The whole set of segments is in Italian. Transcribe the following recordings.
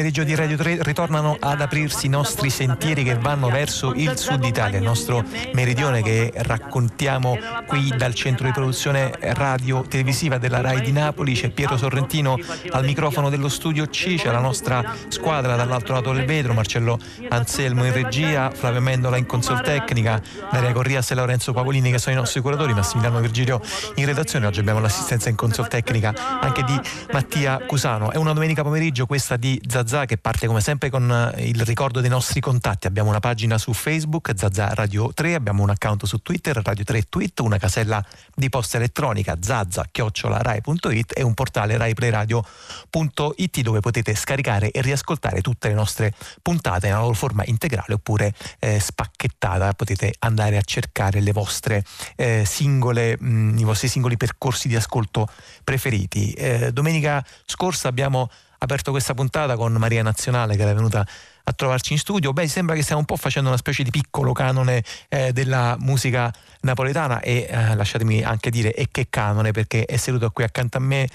pomeriggio di Radio 3 ritornano ad aprirsi i nostri sentieri che vanno verso il sud Italia, il nostro meridione che raccontiamo qui dal centro di produzione radio televisiva della RAI di Napoli. C'è Piero Sorrentino al microfono dello studio C, c'è la nostra squadra dall'altro lato del vetro, Marcello Anselmo in regia, Flavio Mendola in consol tecnica, Daria Corrias e Lorenzo Pavolini che sono i nostri curatori, Massimiliano Virgilio in redazione. Oggi abbiamo l'assistenza in consol tecnica anche di Mattia Cusano. È una domenica pomeriggio questa di Zazà che parte come sempre con eh, il ricordo dei nostri contatti. Abbiamo una pagina su Facebook, Zazà Radio 3, abbiamo un account su Twitter, Radio 3 Tweet, una casella di posta elettronica zazza-rai.it e un portale raiplayradio.it dove potete scaricare e riascoltare tutte le nostre puntate nella loro forma integrale oppure eh, spacchettata. Potete andare a cercare le vostre eh, singole, mh, mm, i vostri singoli percorsi di ascolto preferiti. Eh, domenica scorsa abbiamo aperto questa puntata con Maria Nazionale che era venuta a trovarci in studio. Beh, sembra che stiamo un po' facendo una specie di piccolo canone eh, della musica napoletana e eh, lasciatemi anche dire e che canone perché è seduto qui accanto a me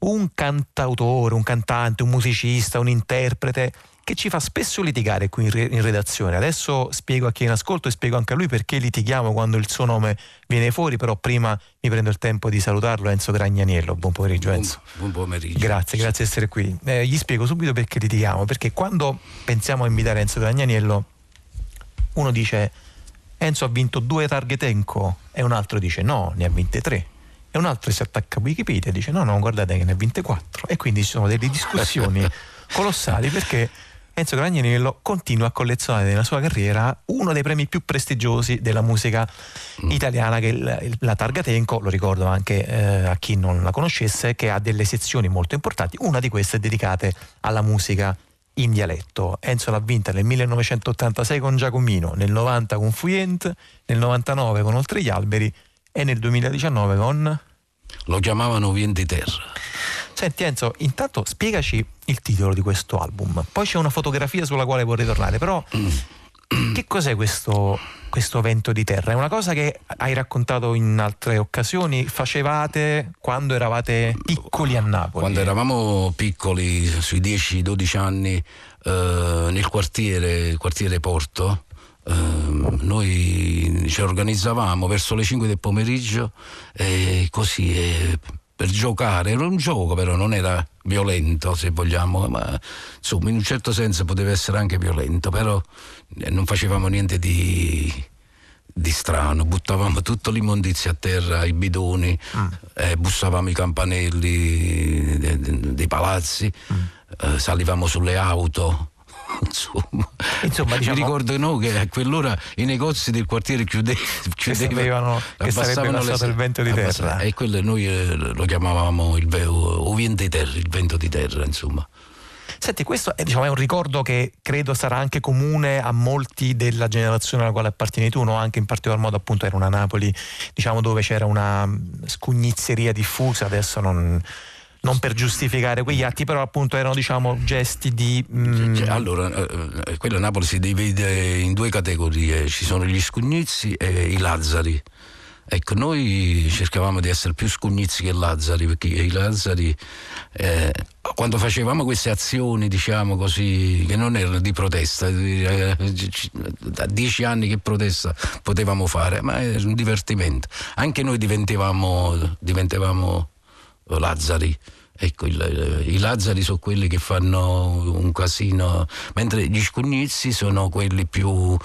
un cantautore, un cantante, un musicista, un interprete che ci fa spesso litigare qui in, re- in, redazione. Adesso spiego a chi è in ascolto e spiego anche a lui perché litighiamo quando il suo nome viene fuori, però prima mi prendo il tempo di salutarlo, Enzo Gragnaniello. Buon pomeriggio Enzo. Buon, buon pomeriggio. Grazie, grazie di essere qui. Eh, gli spiego subito perché litighiamo, perché quando pensiamo a invitare Enzo Gragnaniello, uno dice Enzo ha vinto due targhe Enco e un altro dice no, ne ha vinte tre e un altro si attacca a Wikipedia e dice no, no, guardate che ne ha vinte quattro e quindi ci sono delle discussioni colossali perché Enzo Gragnaniello continua a collezionare nella sua carriera uno dei premi più prestigiosi della musica mm. italiana, che è la Targa Tenco, lo ricordo anche eh, a chi non la conoscesse, che ha delle sezioni molto importanti, una di queste è dedicata alla musica in dialetto. Enzo l'ha vinta nel 1986 con Giacomino, nel 90 con Fuyent, nel 99 con Oltre gli alberi e nel 2019 con... Lo chiamavano Vien Terra. Senti Enzo, intanto spiegaci il titolo di questo album. Poi c'è una fotografia sulla quale vorrei tornare, però mm. che cos'è questo, questo vento di terra? È una cosa che hai raccontato in altre occasioni, facevate quando eravate piccoli a Napoli. Quando eravamo piccoli, sui 10-12 anni, eh, nel quartiere, quartiere Porto, eh, noi ci organizzavamo verso le 5 del pomeriggio e così... Eh, per giocare, era un gioco però non era violento se vogliamo, ma insomma in un certo senso poteva essere anche violento, però eh, non facevamo niente di, di strano, buttavamo tutto l'immondizia a terra, i bidoni, mm. eh, bussavamo i campanelli dei, dei palazzi, mm. eh, salivamo sulle auto, insomma, insomma diciamo, mi ricordo no, che a quell'ora i negozi del quartiere chiude, chiudevano che sarebbe passato le, il vento di terra. e quello noi eh, lo chiamavamo il, o vento di terra il vento di terra insomma. Senti, questo è, diciamo, è, un ricordo che credo sarà anche comune a molti della generazione alla quale appartieni tu, no? anche in particolar modo appunto era una Napoli diciamo, dove c'era una scugnizzeria diffusa, adesso non, non per giustificare quegli atti, però appunto erano diciamo gesti di... Mm... Cioè, allora, eh, eh quella Napoli si divide in due categorie, ci sono gli scugnizzi e i lazzari. Ecco, noi cercavamo di essere più scugnizi che Lazzari, perché i Lazzari, eh, quando facevamo queste azioni, diciamo così, che non erano di protesta, eh, da dieci anni che protesta potevamo fare, ma era un divertimento. Anche noi diventavamo, diventavamo Lazzari. Ecco, il, i Lazzari sono quelli che fanno un casino, mentre gli scugnizzi sono quelli più,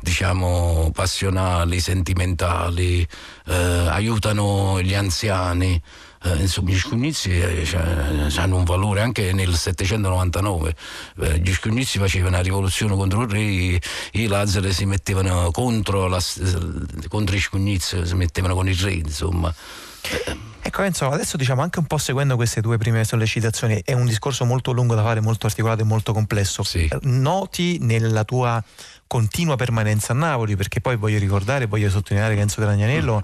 diciamo, passionali, sentimentali, eh, aiutano gli anziani. Eh, insomma, gli scugnizi eh, hanno un valore anche nel 799. Eh, gli scugnizi facevano la rivoluzione contro il re, i Lazzari si mettevano contro, la, contro i scugnizi, si mettevano con il re, insomma. Ecco Enzo, adesso diciamo anche un po' seguendo queste due prime sollecitazioni, è un discorso molto lungo da fare, molto articolato e molto complesso. Sì. Noti nella tua continua permanenza a Napoli, perché poi voglio ricordare, voglio sottolineare che Enzo Gragnanello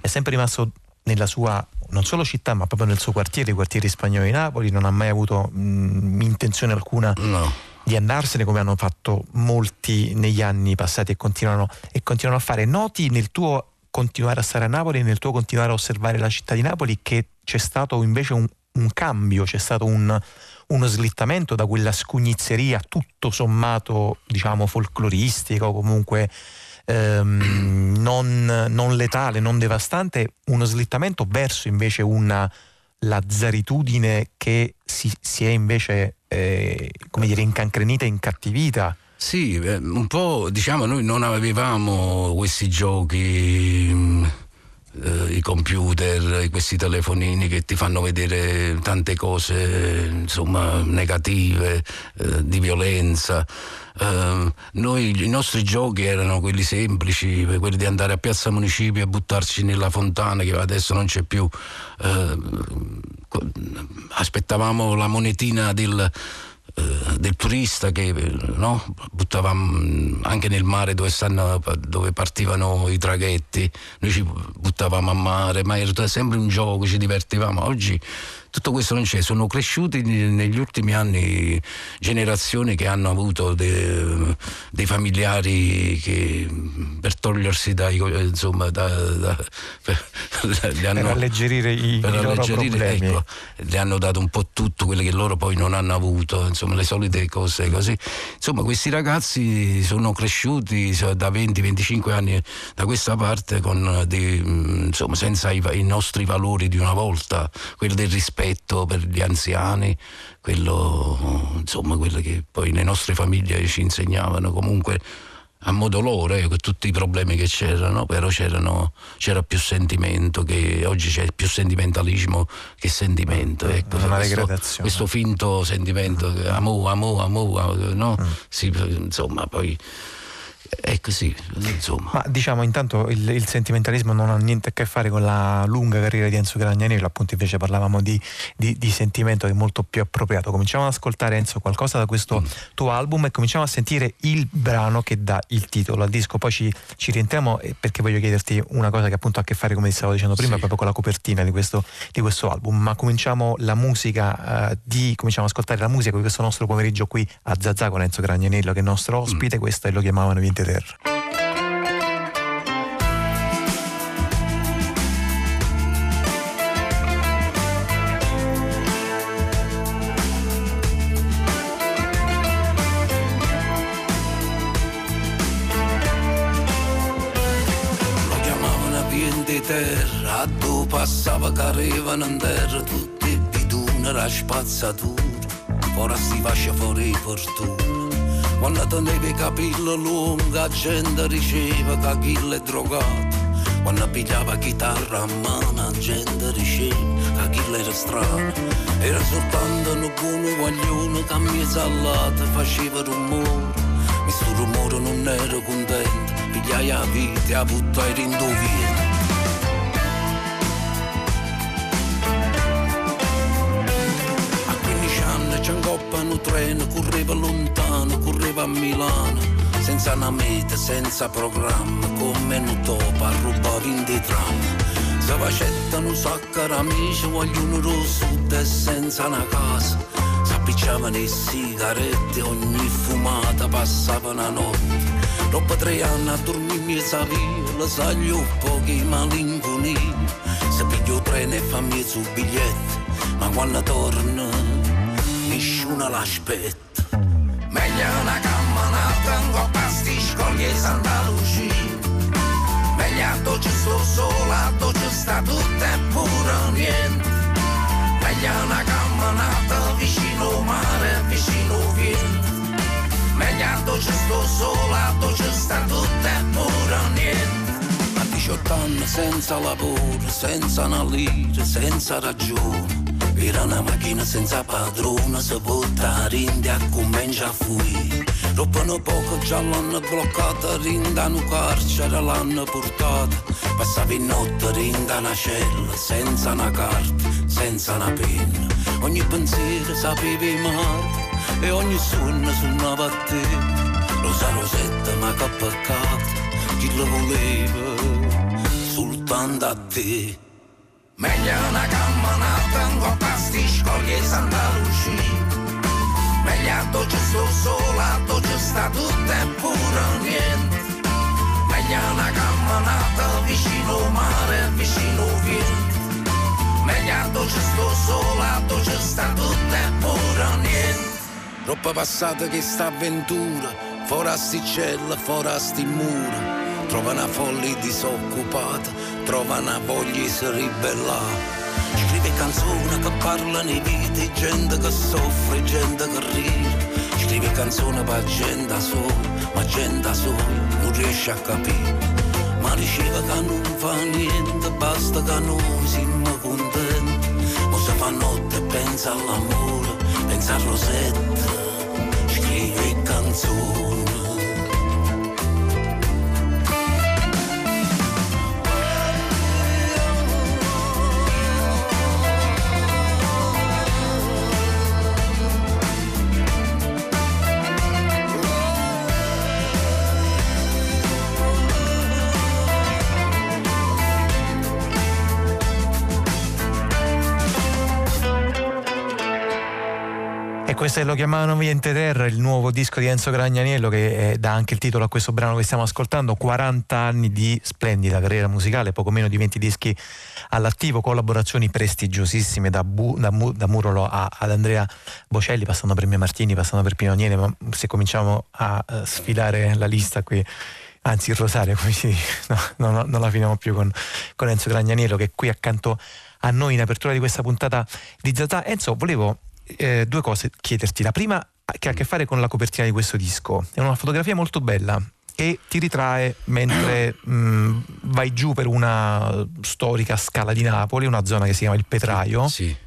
è sempre rimasto nella sua non solo città ma proprio nel suo quartiere, i quartieri spagnoli di Napoli, non ha mai avuto mh, intenzione alcuna no. di andarsene come hanno fatto molti negli anni passati e continuano, e continuano a fare. Noti nel tuo continuare a stare a Napoli e nel tuo continuare a osservare la città di Napoli che c'è stato invece un, un cambio, c'è stato un, uno slittamento da quella scugnizzeria tutto sommato diciamo folcloristica o comunque ehm, non, non letale, non devastante, uno slittamento verso invece una lazzaritudine che si, si è invece eh, come dire, incancrenita e incattivita. Sì, un po' diciamo noi non avevamo questi giochi mm, eh, i computer, questi telefonini che ti fanno vedere tante cose insomma negative, eh, di violenza. Uh, noi, I nostri giochi erano quelli semplici, quelli di andare a Piazza Municipio e buttarci nella fontana che adesso non c'è più. Uh, aspettavamo la monetina del, del turista che no? buttavamo anche nel mare dove, stanno, dove, partivano i traghetti, noi ci buttavamo a mare, ma era sempre un gioco, ci divertivamo. Oggi tutto questo non c'è, sono cresciuti negli ultimi anni generazioni che hanno avuto de, dei familiari che per togliersi dai, insomma, da, da, per, hanno, per, alleggerire i, per i alleggerire, ecco, gli hanno dato un po' tutto quello che loro poi non hanno avuto, insomma, le solite cose così. Insomma, questi ragazzi sono cresciuti da 20-25 anni da questa parte con dei, insomma, senza i, i nostri valori di una volta, quelli del rispetto rispetto per gli anziani, quello, insomma, quello che poi le nostre famiglie ci insegnavano comunque a modo loro, eh, con tutti i problemi che c'erano, però c'era più sentimento, che oggi c'è più sentimentalismo che sentimento. Ecco, questo, questo, finto sentimento, amo, amo, amo, no? Mm. Si, insomma, poi è così, insomma. Ma diciamo intanto il, il, sentimentalismo non ha niente a che fare con la lunga carriera di Enzo Gragnanello, appunto invece parlavamo di, di, di, sentimento che è molto più appropriato. Cominciamo ad ascoltare Enzo qualcosa da questo mm. tuo album e cominciamo a sentire il brano che dà il titolo al disco, poi ci, ci rientriamo eh, perché voglio chiederti una cosa che appunto ha a che fare, come ti stavo dicendo prima, sì. proprio con la copertina di questo, di questo album, ma cominciamo la musica uh, di, cominciamo ad ascoltare la musica di questo nostro pomeriggio qui a Zazà con Enzo Gragnanello che è il nostro ospite, mm. questo e lo chiamavano Vinte Terra. terra, dove passava che arrivano in terra tutti i bidoni, la spazzatura, ora si faccia fuori fortuna. Quando tenevi capello lungo, gente diceva che chi è drogato. Quando pigliava chitarra a mano, gente diceva che chi era strano. Era soltanto un buono guaglione che a mia salata faceva rumore. Ma sto rumore non ero contento, pigliai la vita e la buttai in dovere. C'è un treno, correva lontano, correva a Milano, senza una meta, senza programma, come un topo a rubare in di tram. Se facettano un sacco amici, vogliono rosso e senza una casa. S'appicciavano i sigarette, ogni fumata passava una notte. Dopo tre anni a dormire mi via, la saglio pochi malinconia. Se piglio treno e fammi su biglietto, ma quando torno nessuno l'aspetta. Meglio una camminata con pasti scogli e Santa Lucia. Meglio dove sto solo, a dove sta tutto e pure niente. Meglio una camminata vicino mare, vicino vento. Meglio dove sto solo, a dove sta tutto e pure niente. A 18 anni senza lavoro, senza una lira, senza ragione era una macchina senza padrone, si butta rinde a comincia a fuire. Rubano poco, già l'hanno bloccata, rinda un carcere l'hanno portata. Passava in notte, rinda una cella, senza una carta, senza una penna. Ogni pensiero sapevi male e ogni sogno suonava a te. Lo sa Rosetta, ma che peccato, chi lo voleva soltanto a te. Meglio una camminata con pasti scogli e Santa Lucia Meglio dove sto sola, dove sta tutto e pure niente Meglio una camminata vicino mare, vicino vento Meglio c'è sto solato, c'è sta tutto e pure niente. Troppa passata che sta avventura, fuori a sti cielo, fuori a sti mura. Trova una follia disoccupata, trova una voglia di ribellare. Scrive canzoni che parlano di vita, gente che soffre, gente che ride. Scrive canzoni per gente sola, ma gente sola non riesce a capire. Ma diceva che non fa niente, basta che noi siamo contenti. Ma se fa notte pensa all'amore, pensa a Rosetta, scrive canzoni. Questo lo chiamavano Viente Terra, il nuovo disco di Enzo Gragnaniello che eh, dà anche il titolo a questo brano che stiamo ascoltando, 40 anni di splendida carriera musicale, poco meno di 20 dischi all'attivo, collaborazioni prestigiosissime da, Bu, da, da Murolo a, ad Andrea Bocelli, passando per Mia Martini, passando per Pino Niene, ma se cominciamo a uh, sfilare la lista qui anzi il rosario come si dice, no, no, non la finiamo più con, con Enzo Gragnaniello che è qui accanto a noi in apertura di questa puntata di Zazà. Enzo, volevo eh, due cose chiederti. La prima che ha a che fare con la copertina di questo disco. È una fotografia molto bella e ti ritrae mentre mh, mm, vai giù per una storica scala di Napoli, una zona che si chiama il Petraio. Sì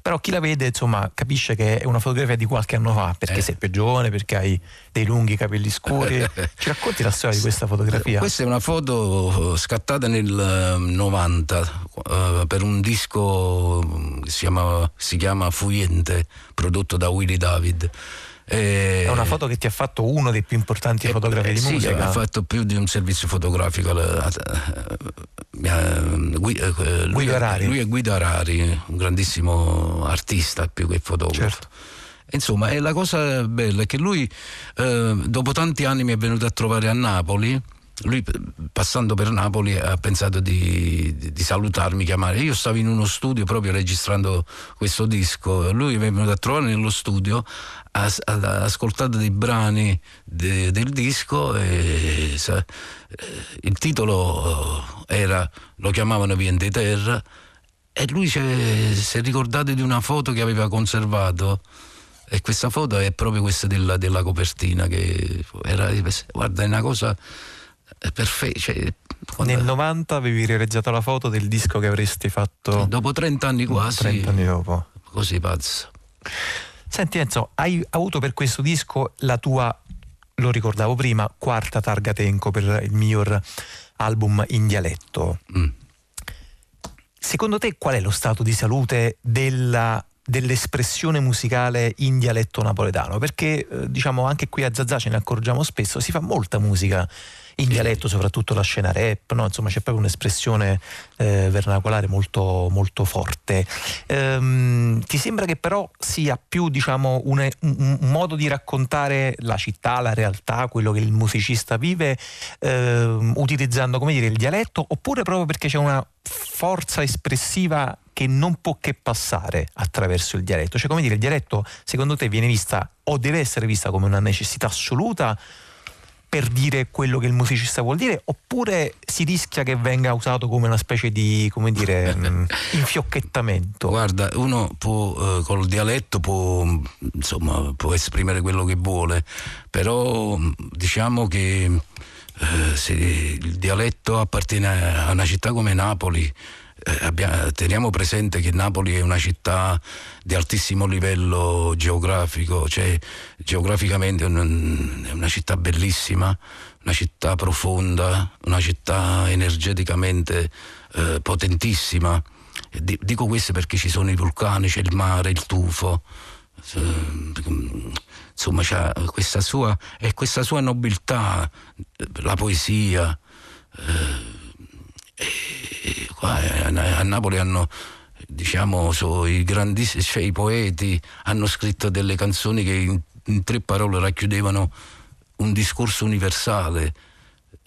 però chi la vede insomma capisce che è una fotografia di qualche anno fa perché eh. sei più giovane, perché hai dei lunghi capelli scuri. Ci racconti la storia di questa fotografia? Questa è una foto scattata nel 90 uh, eh, per un disco che si chiama, si chiama Fuyente, prodotto da Willy David. Eh, è una foto che ti ha fatto uno dei più importanti eh, fotografi di sì, musica. Sì, ha fatto più di un servizio fotografico. Guido Arari. Lui è Guido Arari, un grandissimo artista più che fotografo. Certo. Insomma, la cosa bella è che lui, eh, dopo tanti anni, mi è venuto a trovare a Napoli lui passando per Napoli ha pensato di, di, salutarmi, chiamare. Io stavo in uno studio proprio registrando questo disco, lui mi è venuto a trovare nello studio, ha, ha ascoltato dei brani de, del disco e sa, eh, il titolo era, lo chiamavano Viente Terra e lui si è ricordato di una foto che aveva conservato e questa foto è proprio questa della, della copertina che era, guarda, è una cosa perfetto. Cioè, quando... Nel 90 avevi realizzato la foto del disco che avresti fatto. Dopo 30 anni quasi. 30 anni dopo. Così pazzo. Senti Enzo, hai avuto per questo disco la tua, lo ricordavo prima, quarta targa Tenco per il miglior album in dialetto. Mm. Secondo te qual è lo stato di salute della dell'espressione musicale in dialetto napoletano, perché eh, diciamo anche qui a Zazà ce ne accorgiamo spesso, si fa molta musica in dialetto, soprattutto la scena rap, no? insomma c'è proprio un'espressione eh, vernacolare molto, molto forte. Ehm, ti sembra che però sia più diciamo, un, un, modo di raccontare la città, la realtà, quello che il musicista vive, ehm, utilizzando come dire, il dialetto, oppure proprio perché c'è una forza espressiva che non può che passare attraverso il dialetto? Cioè, come dire, il dialetto secondo te viene vista o deve essere vista come una necessità assoluta? Per dire quello che il musicista vuol dire oppure si rischia che venga usato come una specie di come dire mm, infiocchettamento? Guarda uno può eh, col dialetto può insomma può esprimere quello che vuole però diciamo che eh, se il dialetto appartiene a una città come Napoli abbiamo, teniamo presente che Napoli è una città di altissimo livello geografico, cioè geograficamente è, un, è una città bellissima, una città profonda, una città energeticamente eh, potentissima. Dico questo perché ci sono i vulcani, c'è il mare, il tufo. Insomma, c'è questa sua, questa sua nobiltà, la poesia. Eh, qua a Napoli hanno diciamo so, i grandissimi cioè, i poeti hanno scritto delle canzoni che in, in tre parole racchiudevano un discorso universale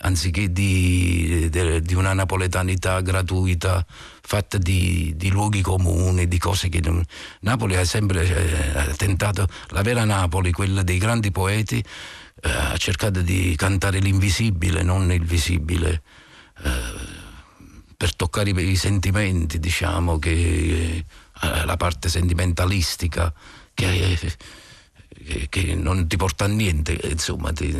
anziché di, di, una napoletanità gratuita fatta di, di, luoghi comuni, di cose che non... Napoli ha sempre eh, tentato, la vera Napoli, quella dei grandi poeti, eh, ha cercato di cantare l'invisibile, non il visibile, eh, per toccare i, sentimenti, diciamo, che, eh, la parte sentimentalistica che, che, che, non ti porta a niente, insomma, ti,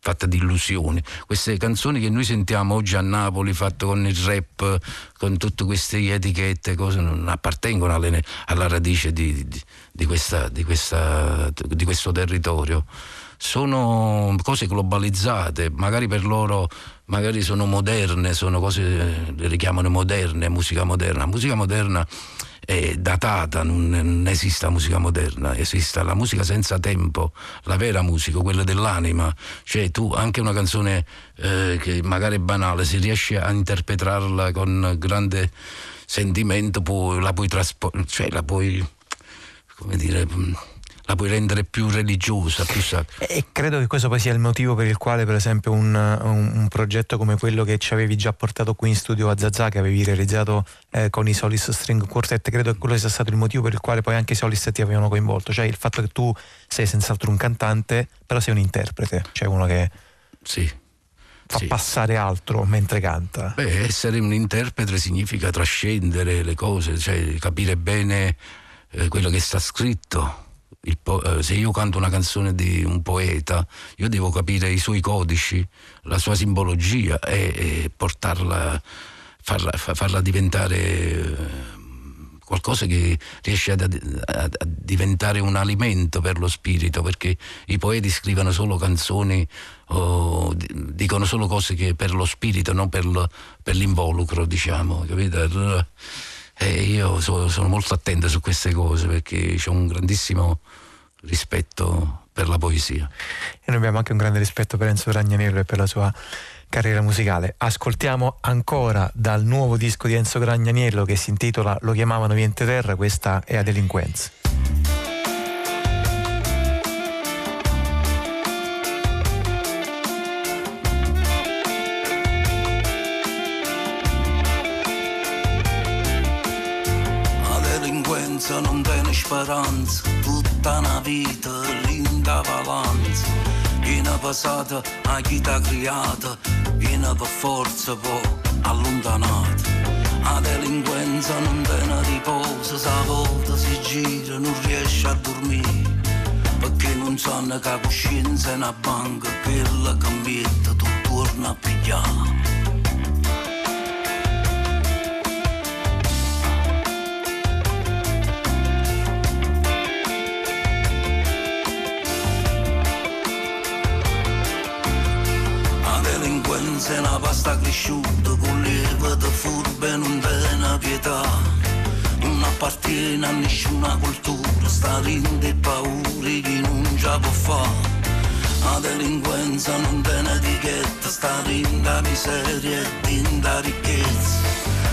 fatta di illusioni. Queste canzoni che noi sentiamo oggi a Napoli, fatte con il rap, con tutte queste etichette, cose, non appartengono alle, alla radice di, di, di, questa, questa, di questo territorio sono cose globalizzate, magari per loro magari sono moderne, sono cose le richiamano moderne, musica moderna. Musica moderna è datata, non, esiste musica moderna, esiste la musica senza tempo, la vera musica, quella dell'anima. Cioè tu anche una canzone eh, che magari è banale, se riesci a interpretarla con grande sentimento, puoi, la puoi trasportare, cioè la puoi, come dire la puoi rendere più religiosa, più sacra. E credo che questo poi sia il motivo per il quale, per esempio, un, un, un progetto come quello che ci avevi già portato qui in studio a Zazà, che avevi realizzato eh, con i Solis String Quartet, credo che quello sia stato il motivo per il quale poi anche i Solis ti avevano coinvolto, cioè il fatto che tu sei senz'altro un cantante, però sei un interprete, cioè uno che sì. fa sì. passare altro mentre canta. Beh, essere un interprete significa trascendere le cose, cioè capire bene eh, quello che sta scritto po- eh, se io canto una canzone di un poeta, io devo capire i suoi codici, la sua simbologia e, e portarla, farla, farla diventare eh, qualcosa che riesce a, a, a, diventare un alimento per lo spirito, perché i poeti scrivono solo canzoni o dicono solo cose che per lo spirito, non per, per l'involucro, diciamo, capito? E io so, sono molto attento su queste cose perché ho un grandissimo rispetto per la poesia. E noi abbiamo anche un grande rispetto per Enzo Gragnanello e per la sua carriera musicale. Ascoltiamo ancora dal nuovo disco di Enzo Gragnaniello che si intitola Lo chiamavano Viente Terra, questa è a delinquenza. Speranza, non tiene speranza, tutta una vita linda valanza, viene passata a chi t'ha creata, viene per forza poi allontanata. La delinquenza non tiene riposo, sa volta si gira, non riesce a dormire, perché non sanno che la coscienza è una banca, quella cambietta tu torna a pigliare. Se una pasta cresciuta con lievito furbe non tiene pietà. Non appartiene a nessuna cultura sta rinde paure che non già può fare. La delinquenza non tiene etichetta sta rinda miseria e tinta ricchezza.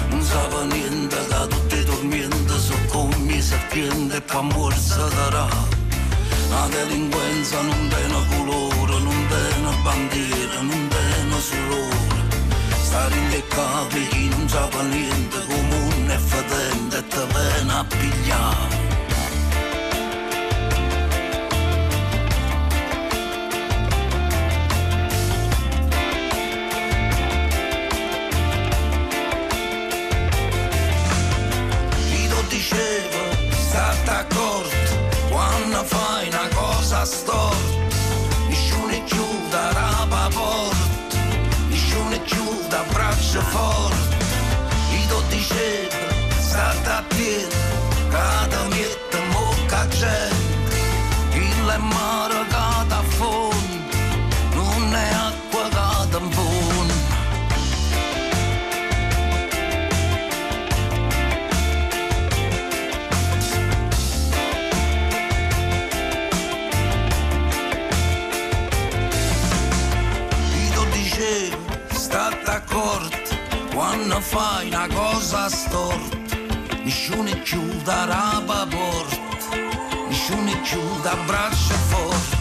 Non sa niente da tutti i tormenti sono come serpienti e pa morsa darà. La delinquenza non tiene colore non tiene bandiera non tiene solo stare capi chi non sa niente comune e fedente e te viene a pigliare. Fai una cosa storta, nessuno esce fuori, i dodici salta a piedi, cada mietta mocca gente, il mara cada fondo, non è acqua cada buono. I dodici sta d'accordo quando fai una cosa storta, nessuno chiuda la porta, nessuno da braccia forte.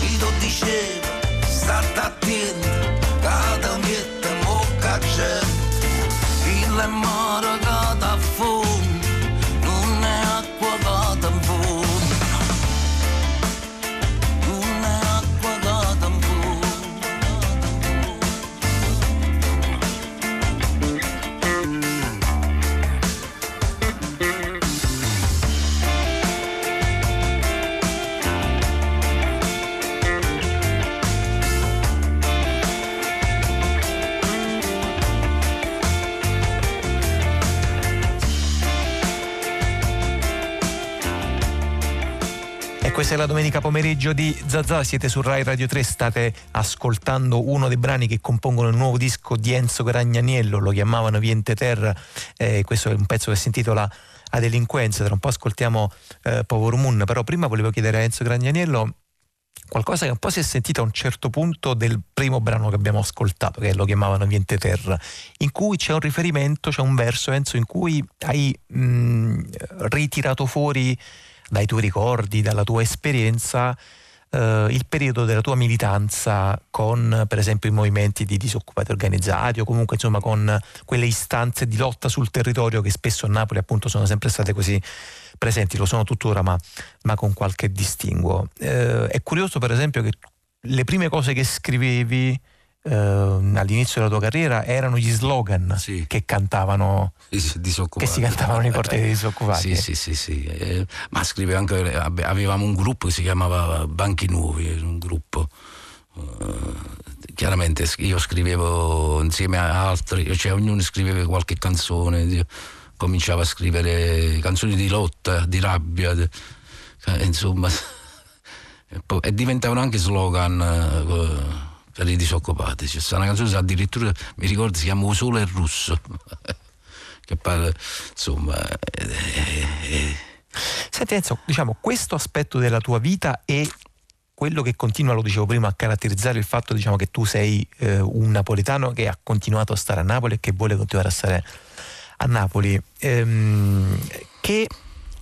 Chi lo diceva, state attenti, cada miette mocca gente, il mano questa è la domenica pomeriggio di Zazà, siete su Rai Radio 3, state ascoltando uno dei brani che compongono il nuovo disco di Enzo Gragnaniello, lo chiamavano Viente Terra, eh, questo è un pezzo che si intitola A delinquenza, tra un po' ascoltiamo eh, Power Moon, però prima volevo chiedere a Enzo Gragnaniello qualcosa che un po' si è sentito a un certo punto del primo brano che abbiamo ascoltato, che lo chiamavano Viente Terra, in cui c'è un riferimento, c'è un verso, Enzo, in cui hai mh, ritirato fuori dai tuoi ricordi, dalla tua esperienza, eh, il periodo della tua militanza con, per esempio, i movimenti di disoccupati organizzati o comunque insomma con quelle istanze di lotta sul territorio che spesso a Napoli appunto sono sempre state così presenti, lo sono tuttora, ma, ma con qualche distinguo. Eh, è curioso, per esempio, che le prime cose che scrivevi eh, all'inizio della tua carriera erano gli slogan Sì. che cantavano che si cantavano nei cortei dei disoccupati. Sì, sì, sì, sì. Eh, ma scrive anche, avevamo un gruppo che si chiamava Banchi Nuovi, un gruppo. eh, chiaramente io scrivevo insieme a altri, cioè ognuno scriveva qualche canzone, io cominciavo a scrivere canzoni di lotta, di rabbia, eh, insomma, e, e diventavano anche slogan per i disoccupati. C'è stata una canzone addirittura, mi ricordo, si chiama O Sole è Russo. che parla, insomma, eh, eh, eh, Senti Enzo, diciamo, questo aspetto della tua vita è quello che continua, lo dicevo prima, a caratterizzare il fatto diciamo, che tu sei eh, un napoletano che ha continuato a stare a Napoli e che vuole continuare a stare a Napoli. Ehm, che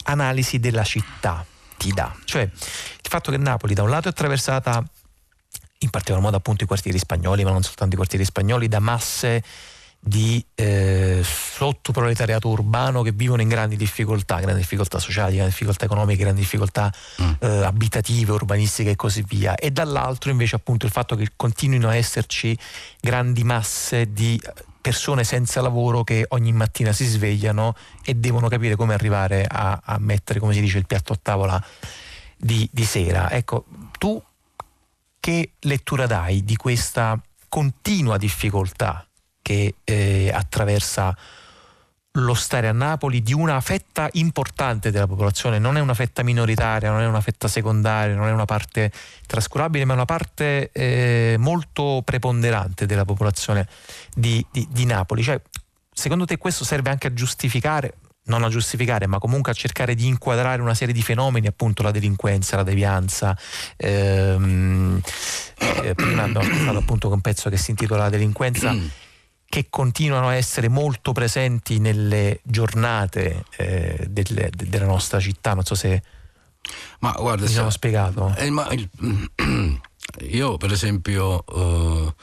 analisi della città ti dà? Cioè, il fatto che Napoli da un lato è attraversata in particolar modo appunto i quartieri spagnoli, ma non soltanto i quartieri spagnoli, da masse di eh, sottoproletariato urbano che vivono in grandi difficoltà, grandi difficoltà sociali, grandi difficoltà economiche, grandi difficoltà eh, abitative, urbanistiche e così via. E dall'altro invece appunto il fatto che continuino a esserci grandi masse di persone senza lavoro che ogni mattina si svegliano e devono capire come arrivare a, a mettere, come si dice, il piatto a tavola di, di sera. Ecco, tu che lettura dai di questa continua difficoltà che eh, attraversa lo stare a Napoli di una fetta importante della popolazione, non è una fetta minoritaria, non è una fetta secondaria, non è una parte trascurabile, ma è una parte eh, molto preponderante della popolazione di, di- di Napoli. Cioè, secondo te questo serve anche a giustificare, non a giustificare, ma comunque a cercare di inquadrare una serie di fenomeni, appunto la delinquenza, la devianza. ehm, eh, prima abbiamo ascoltato appunto un pezzo che si intitola La delinquenza che continuano a essere molto presenti nelle giornate eh, del- de- della nostra città. Non so se ma guarda, mi sono sa- spiegato. eh, ma il- io per esempio nella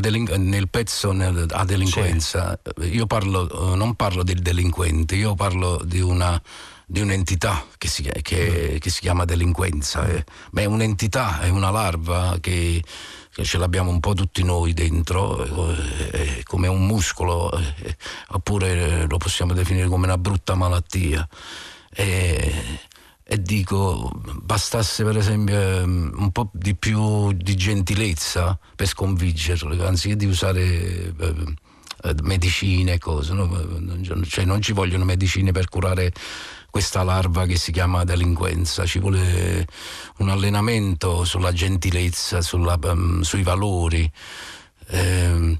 delin- nel pezzo nel- a delinquenza io parlo, eh, non parlo del delinquente, io parlo di una di un'entità che si, che- che si chiama delinquenza, eh. ma è un'entità, è una larva che, che ce l'abbiamo un po' tutti noi dentro, eh, eh, come un muscolo, eh, oppure eh, lo possiamo definire come una brutta malattia. E, e dico, bastasse per esempio ehm, un po' di più di gentilezza per sconfiggerlo, anziché di usare eh, eh, medicine e cose, no? cioè non ci vogliono medicine per curare questa larva che si chiama delinquenza, ci vuole un allenamento sulla gentilezza, sulla, ehm, sui valori. Ehm,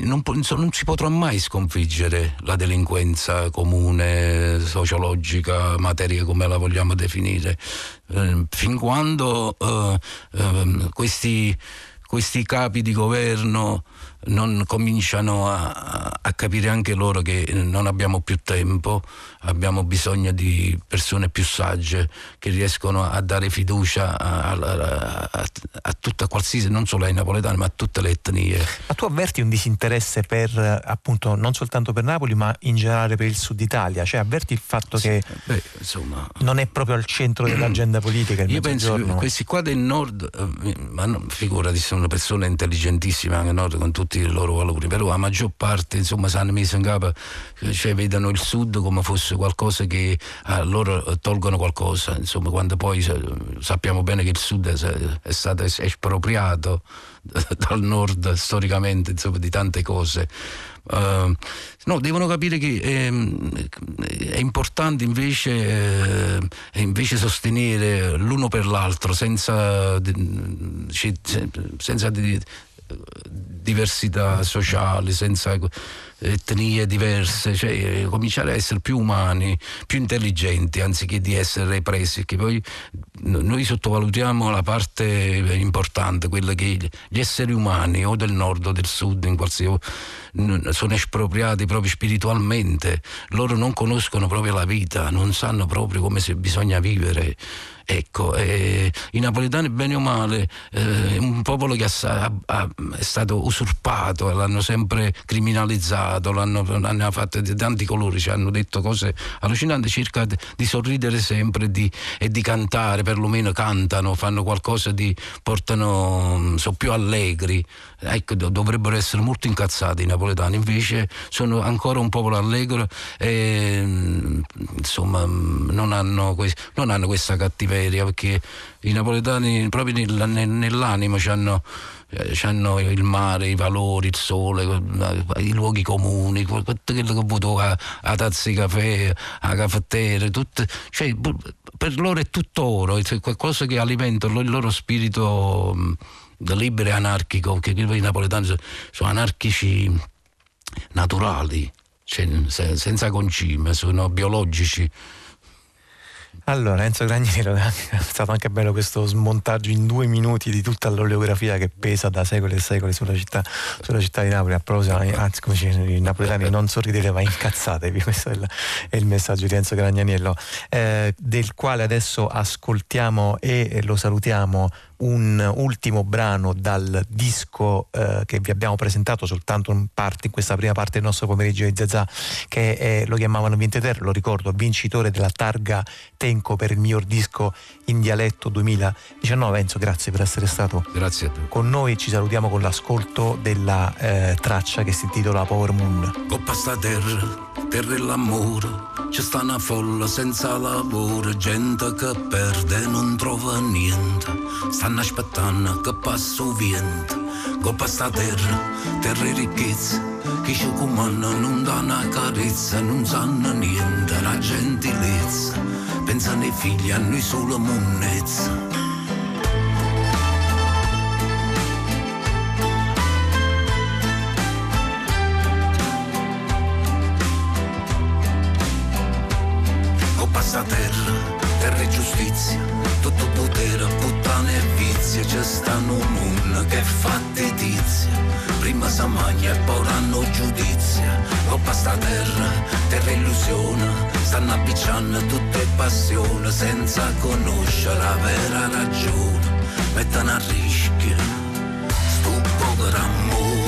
non, non si potrà mai sconfiggere la delinquenza comune, sociologica, materia come la vogliamo definire, Ehm, fin quando eh, ehm, questi questi capi di governo non cominciano a, a, capire anche loro che non abbiamo più tempo, abbiamo bisogno di persone più sagge che riescono a dare fiducia a, a, a tutta qualsiasi, non solo ai napoletani, ma a tutte le etnie. Ma tu avverti un disinteresse per appunto non soltanto per Napoli, ma in generale per il sud Italia? Cioè avverti il fatto sì, che beh, insomma, non è proprio al centro dell'agenda politica Io penso che questi qua del nord, eh, ma no, figurati, sono persone intelligentissime anche nord con tutti i loro valori, però la maggior parte insomma si hanno messo in capo, cioè vedono il sud come fosse qualcosa che a loro tolgono qualcosa, insomma quando poi sappiamo bene che il sud è, è stato espropriato dal nord storicamente insomma, di tante cose. Uh, no, devono capire che ehm, è importante invece, eh, invece, sostenere l'uno per l'altro senza, senza diversità sociali, senza etnie diverse, cioè cominciare a essere più umani, più intelligenti anziché di essere repressi, che poi noi sottovalutiamo la parte importante, quella che gli esseri umani o del nord o del sud in qualsiasi sono espropriati proprio spiritualmente, loro non conoscono proprio la vita, non sanno proprio come bisogna vivere. Ecco, eh, i napoletani bene o male, eh, un popolo che ha, ha, è stato usurpato, l'hanno sempre criminalizzato, l'hanno, l'hanno fatto di tanti colori, ci hanno detto cose allucinanti, cerca di sorridere sempre di, e di cantare, perlomeno cantano, fanno qualcosa di, portano, sono più allegri, ecco, dovrebbero essere molto incazzati i napoletani, invece sono ancora un popolo allegro e insomma non hanno, non hanno questa cattiveria perché i napoletani proprio nell'anima hanno eh, hanno il mare, i valori, il sole, i luoghi comuni, tutto quello che ho avuto a, a tazze di caffè, a caffettiere, tutto, cioè, per loro è tutto oro, è qualcosa che alimenta il loro spirito libero e anarchico, che i napoletani sono anarchici naturali, cioè, senza concime, sono biologici. Allora, Enzo Gragnero, è stato anche bello questo smontaggio in due minuti di tutta l'oleografia che pesa da secoli e secoli sulla città, sulla città di Napoli. A proposito, anzi, come dicono i napoletani, non sorridete ma incazzatevi. Questo è il, è il messaggio di Enzo Gragnaniello, eh, del quale adesso ascoltiamo e lo salutiamo un ultimo brano dal disco eh, che vi abbiamo presentato soltanto in, parte, in questa prima parte del nostro pomeriggio di Zazà che è, lo chiamavano Vinte Terre, lo ricordo, vincitore della targa Tenco per il miglior disco in dialetto 2019. Enzo, grazie per essere stato con noi. Ci salutiamo con l'ascolto della eh, traccia che si intitola Power Moon. Coppa sta terra, terra e l'amore, c'è sta una folla senza lavoro, gente che perde e non trova niente. Sta stanno aspettando che passa il vento, che passa terra, terra e ricchezza, chi ci comanda non dà una carezza, non sanno niente, la gentilezza, pensano ai figli, a noi solo monnezza. Passa terra, terra e giustizia, tutto potere, puttane e vizie, c'è stanno un che fa tizia, prima sa magna e poi hanno giudizia, coppa sta terra, terra illusione, stanno appicciando tutte passioni senza conoscere la vera ragione, mettono a rischio, sto povero amore.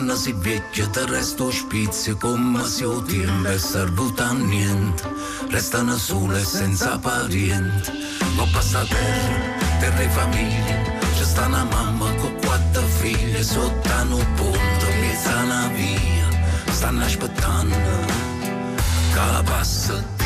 quando si vecchia te resta ospizio, come si o tempo è servuto a niente, restano sole senza parenti, lo passa terra, terra e famiglia, c'è sta una mamma con quattro figlie, sotto un ponte, mezza una via, stanno aspettando che passa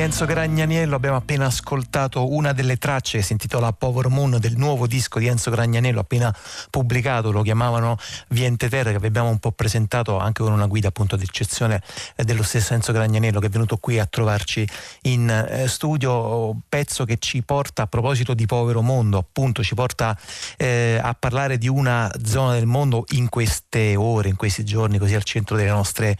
Enzo Gragnaniello abbiamo appena ascoltato una delle tracce che si intitola Power Moon del nuovo disco di Enzo Gragnaniello appena pubblicato, lo chiamavano Viente Terra che vi abbiamo un po' presentato anche con una guida appunto d'eccezione eh, dello stesso Enzo Gragnaniello che è venuto qui a trovarci in eh, studio, pezzo che ci porta a proposito di povero mondo, appunto ci porta eh, a parlare di una zona del mondo in queste ore, in questi giorni così al centro delle nostre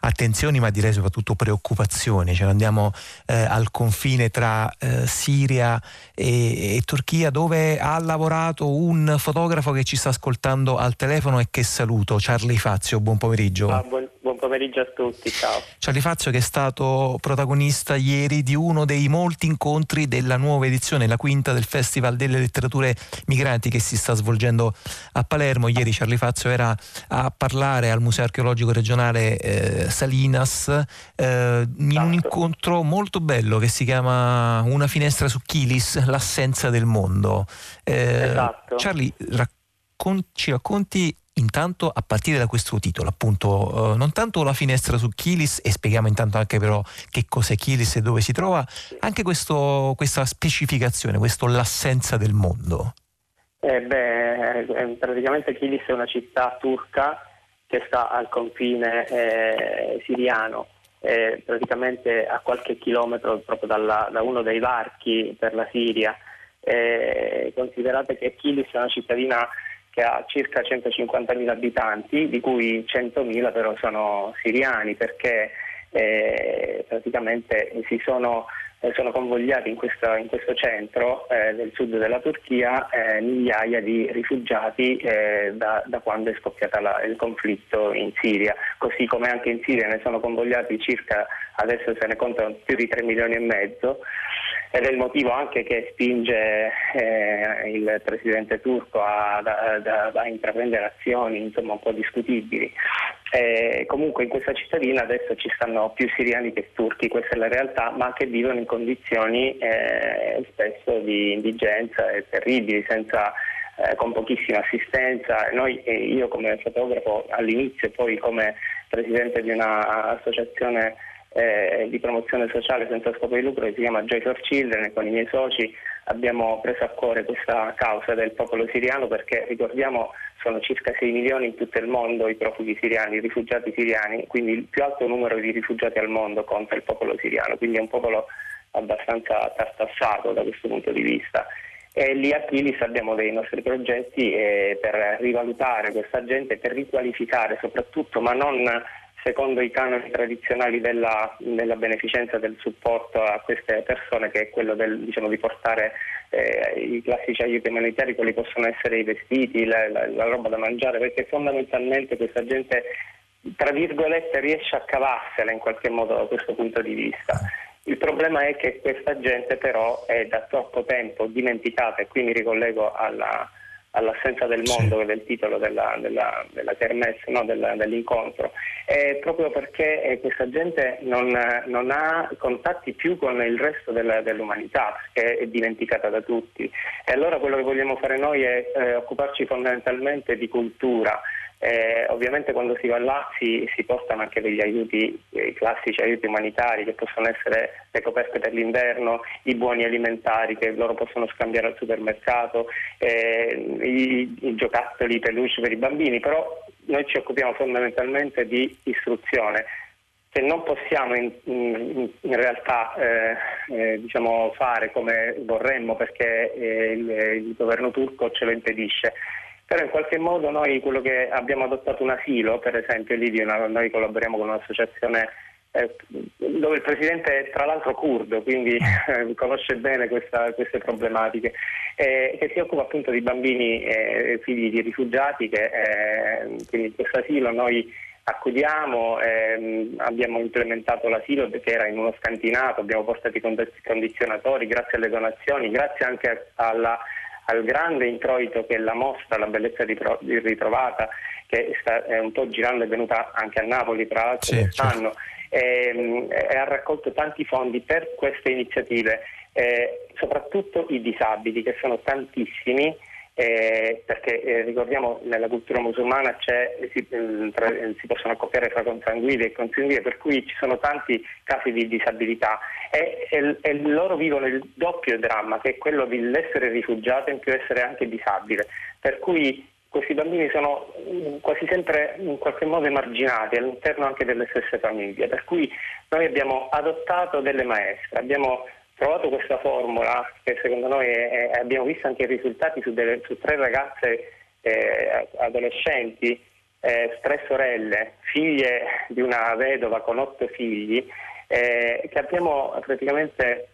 attenzioni ma direi soprattutto preoccupazioni. Cioè andiamo eh, al confine tra eh, Siria e, e, Turchia dove ha lavorato un fotografo che ci sta ascoltando al telefono e che saluto, Charlie Fazio, buon pomeriggio. Ah, buon, buon, pomeriggio a tutti, ciao. Charlie Fazio che è stato protagonista ieri di uno dei molti incontri della nuova edizione, la quinta del Festival delle Letterature Migranti che si sta svolgendo a Palermo. Ieri Charlie Fazio era a parlare al Museo Archeologico Regionale eh, Salinas eh, in un esatto. incontro molto bello che si chiama Una finestra su Chilis, l'assenza del mondo. Eh, esatto. Charlie, raccon- ci racconti intanto a partire da questo titolo, appunto, eh, non tanto la finestra su Chilis e spieghiamo intanto anche però che cos'è Chilis e dove si trova, anche questo, questa specificazione, questo l'assenza del mondo. Eh beh, eh, praticamente Chilis è una città turca che sta al confine eh, siriano, eh, praticamente a qualche chilometro proprio dalla, da uno dei varchi per la Siria. Eh, considerate che Kilis è una cittadina che ha circa 150.000 abitanti, di cui 100.000 però sono siriani perché eh, praticamente si sono sono convogliati in, questa, in questo centro eh, del sud della Turchia eh, migliaia di rifugiati eh, da, da, quando è scoppiato il conflitto in Siria, così come anche in Siria ne sono convogliati circa, adesso se ne contano più di 3 milioni e mezzo ed è il motivo anche che spinge eh, il presidente turco a, a, a, intraprendere azioni insomma, un po' discutibili. Eh, comunque in questa cittadina adesso ci stanno più siriani che turchi, questa è la realtà, ma che vivono in condizioni eh, spesso di indigenza e terribili, senza, eh, con pochissima assistenza. Noi, io come fotografo all'inizio e poi come presidente di un'associazione eh, di promozione sociale senza scopo di lucro che si chiama Joy for Children con i miei soci abbiamo preso a cuore questa causa del popolo siriano perché ricordiamo sono circa 6 milioni in tutto il mondo i profughi siriani, i rifugiati siriani, quindi il più alto numero di rifugiati al mondo conta il popolo siriano, quindi è un popolo abbastanza tartassato da questo punto di vista. E lì a Chilis abbiamo dei nostri progetti eh, per rivalutare questa gente, per riqualificare soprattutto, ma non secondo i canoni tradizionali della, della beneficenza del supporto a queste persone, che è quello del, diciamo, di portare eh, i classici aiuti umanitari, quali possono essere i vestiti, la, la, la roba da mangiare, perché fondamentalmente questa gente, tra virgolette, riesce a cavarsela in qualche modo da questo punto di vista. Il problema è che questa gente però è da troppo tempo dimenticata e qui mi ricollego alla, all'assenza del mondo, che è il titolo della, della, della kermesse, no, della, dell'incontro, è proprio perché eh, questa gente non, non, ha contatti più con il resto della, dell'umanità, perché è dimenticata da tutti. E allora quello che vogliamo fare noi è eh, occuparci fondamentalmente di cultura, eh, ovviamente quando si va là si, si portano anche degli aiuti, eh, i classici aiuti umanitari che possono essere le coperte per l'inverno, i buoni alimentari che loro possono scambiare al supermercato, eh, i, i, giocattoli, peluche per i bambini, però noi ci occupiamo fondamentalmente di istruzione che non possiamo in, in, in realtà eh, eh, diciamo fare come vorremmo perché eh, il, il governo turco ce lo impedisce però in qualche modo noi quello che abbiamo adottato un asilo, per esempio lì una, noi collaboriamo con un'associazione eh, dove il presidente è tra l'altro curdo, quindi eh, conosce bene questa, queste problematiche, eh, che si occupa appunto di bambini eh, figli di rifugiati, che eh, quindi questo asilo noi accudiamo, ehm, abbiamo implementato l'asilo che era in uno scantinato, abbiamo portato i condizionatori grazie alle donazioni, grazie anche alla, al grande introito che la mostra, la bellezza ritrovata, che sta, è un po' girando, è venuta anche a Napoli tra l'altro sì, quest'anno. Certo e, e ha raccolto tanti fondi per queste iniziative, eh, soprattutto i disabili che sono tantissimi. Eh, perché eh, ricordiamo nella cultura musulmana si, mm, tra, si, possono accoppiare fra consanguini e consanguini per cui ci sono tanti casi di disabilità. E, e, e, loro vivono il doppio dramma che è quello dell'essere rifugiato e in più essere anche disabile. Per cui questi bambini sono mm, quasi sempre in qualche modo emarginati all'interno anche delle stesse famiglie, per cui noi abbiamo adottato delle maestre, abbiamo trovato questa formula che secondo noi è, è, abbiamo visto anche i risultati su, delle, su tre ragazze eh, adolescenti, eh, tre sorelle, figlie di una vedova con otto figli, eh, che abbiamo praticamente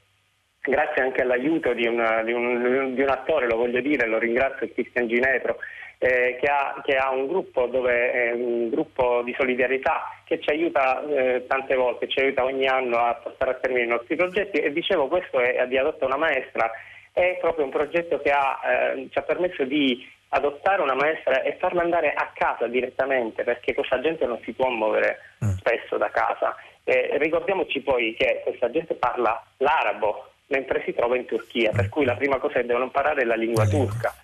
grazie anche all'aiuto di, una, di, un, di, un, attore, lo voglio dire, lo ringrazio, Cristian Ginepro, eh, che, ha, che, ha, un gruppo, dove, eh, un gruppo di solidarietà che ci aiuta eh, tante volte, ci aiuta ogni anno a portare a termine i nostri progetti e dicevo questo è di adotta una maestra, è proprio un progetto che ha, eh, ci ha permesso di adottare una maestra e farla andare a casa direttamente perché questa gente non si può muovere mm. spesso da casa. ricordiamoci poi che questa gente parla l'arabo mentre si trova in Turchia, per cui la prima cosa che devono imparare è la lingua turca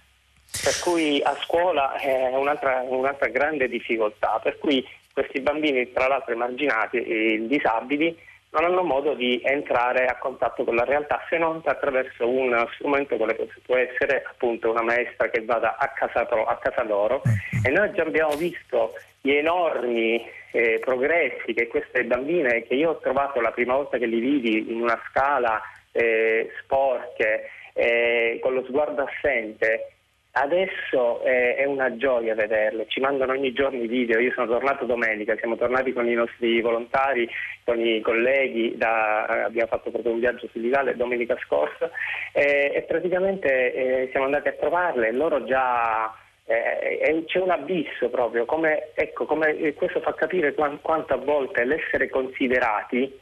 per cui a scuola è un'altra, un'altra grande difficoltà, per cui questi bambini, tra l'altro emarginati e disabili, non hanno modo di entrare a contatto con la realtà se non attraverso un strumento come può essere appunto una maestra che vada a casa, a casa loro. E noi già abbiamo visto gli enormi eh, progressi che queste bambine che io ho trovato la prima volta che li vidi in una scala eh, sporche eh, con lo sguardo assente Adesso eh, è una gioia vederle, ci mandano ogni giorno i video, io sono tornato domenica, siamo tornati con i nostri volontari, con i colleghi, da, abbiamo fatto proprio un viaggio sull'Italia domenica scorsa. Eh, e praticamente eh, siamo andati a trovarle. E loro già eh, c'è un abisso proprio, come, ecco, come, eh, questo fa capire quanto, quanto a volte l'essere considerati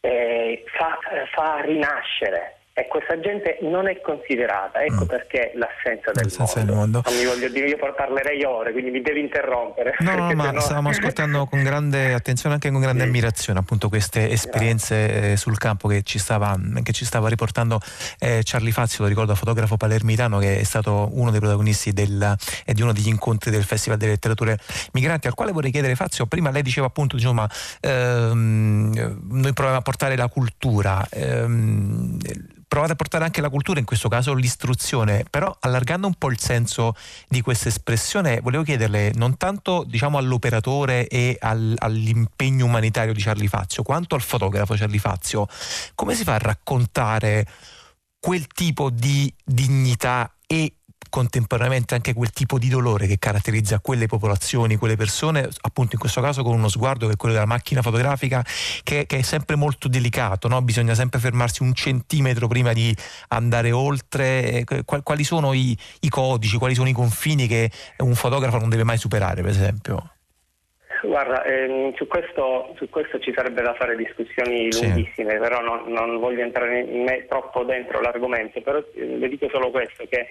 eh, fa, fa rinascere e questa gente non è considerata, ecco mm. perché l'assenza del mondo. del mondo. Voglio dire, io parlerei ore, quindi mi devi interrompere. No, no ma no... stavamo ascoltando con grande attenzione, anche con grande sì. ammirazione, appunto queste esperienze eh, sul campo che ci stava, che ci stava riportando eh, Charlie Fazio, lo ricordo, fotografo palermitano, che è stato uno dei protagonisti del, e di uno degli incontri del Festival delle Letterature Migranti, al quale vorrei chiedere Fazio, prima lei diceva appunto, diciamo, ehm, noi proviamo a portare la cultura. Ehm, provate a portare anche la cultura, in questo caso l'istruzione, però allargando un po' il senso di questa espressione, volevo chiederle non tanto diciamo, all'operatore e al, all'impegno umanitario di Charlie Fazio, quanto al fotografo Charlie Fazio, come si fa a raccontare quel tipo di dignità e contemporaneamente anche quel tipo di dolore che caratterizza quelle popolazioni, quelle persone, appunto in questo caso con uno sguardo che è quello della macchina fotografica, che, che è sempre molto delicato, no? bisogna sempre fermarsi un centimetro prima di andare oltre. Quali sono i, i codici, quali sono i confini che un fotografo non deve mai superare, per esempio? Guarda, ehm, su, questo, su, questo, ci sarebbe da fare discussioni lunghissime, sì. però non, non, voglio entrare in me troppo dentro l'argomento, però eh, le dico solo questo, che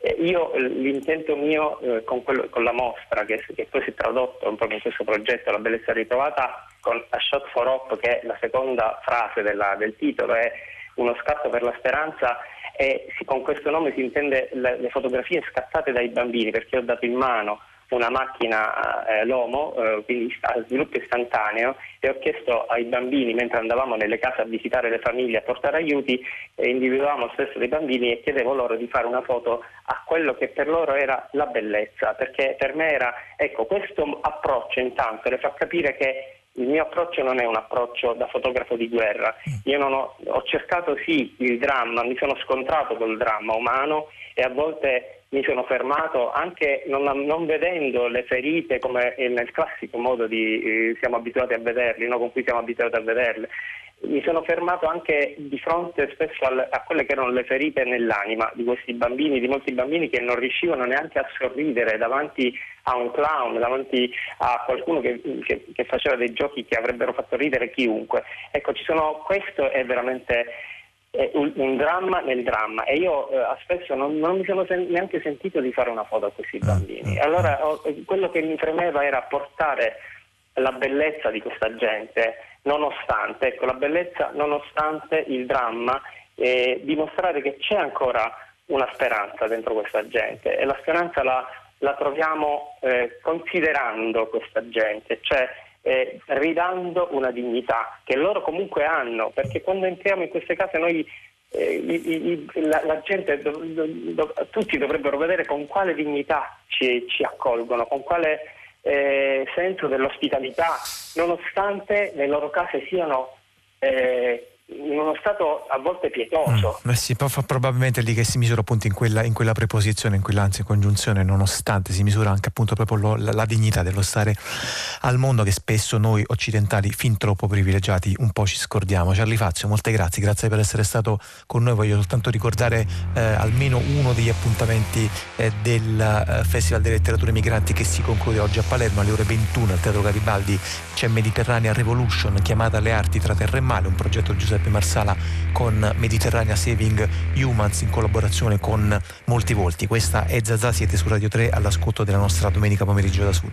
eh, io l'intento mio eh, con, quello, con, la mostra, che, che, poi si è tradotto un po' in questo progetto, La bellezza ritrovata, con A Shot for Hope, che è la seconda frase della, del titolo, è uno scatto per la speranza, e con questo nome si intende le, le fotografie scattate dai bambini, perché ho dato in mano una macchina eh, Lomo, eh, quindi a sviluppo istantaneo, e ho chiesto ai bambini, mentre andavamo nelle case a visitare le famiglie, a portare aiuti, eh, individuavamo stesso dei bambini e chiedevo loro di fare una foto a quello che per loro era la bellezza, perché per me era, ecco, questo approccio intanto le fa capire che il mio approccio non è un approccio da fotografo di guerra, io ho, ho cercato sì il dramma, mi sono scontrato col dramma umano e a volte mi sono fermato anche non, non, vedendo le ferite come nel classico modo di eh, siamo abituati a vederle, no? con cui siamo abituati a vederle. Mi sono fermato anche di fronte spesso al, a quelle che erano le ferite nell'anima di questi bambini, di molti bambini che non riuscivano neanche a sorridere davanti a un clown, davanti a qualcuno che, che, che faceva dei giochi che avrebbero fatto ridere chiunque. Ecco, sono, questo è veramente un, un, dramma nel dramma e io eh, spesso non, non, mi sono sen- neanche sentito di fare una foto a questi ah, bambini. Ah. Allora ho, quello che mi premeva era portare la bellezza di questa gente, nonostante, ecco, la bellezza nonostante il dramma, e dimostrare che c'è ancora una speranza dentro questa gente e la speranza la, la troviamo eh, considerando questa gente, cioè eh, ridando una dignità che loro comunque hanno, perché quando entriamo in queste case noi eh, i, i, la, la, gente, do, do, tutti dovrebbero vedere con quale dignità ci, ci accolgono, con quale eh, senso dell'ospitalità, nonostante le loro case siano eh, in uno stato a volte pietoso. Mm, sì, probabilmente lì che si misura appunto in quella, in quella preposizione, in quella anzi congiunzione, nonostante si misura anche appunto proprio lo, la, la, dignità dello stare al mondo che spesso noi occidentali fin troppo privilegiati un po' ci scordiamo. Charlie Fazio, molte grazie, grazie per essere stato con noi. Voglio soltanto ricordare eh, almeno uno degli appuntamenti eh, del eh, Festival delle Letterature Migranti che si conclude oggi a Palermo alle ore 21 al Teatro Garibaldi. C'è Mediterranea Revolution chiamata alle arti tra terra e mare, un progetto Giuseppe Giuseppe Marsala con Mediterranea Saving Humans in collaborazione con molti volti. Questa è Zazà, siete su Radio 3 all'ascolto della nostra domenica pomeriggio da sud.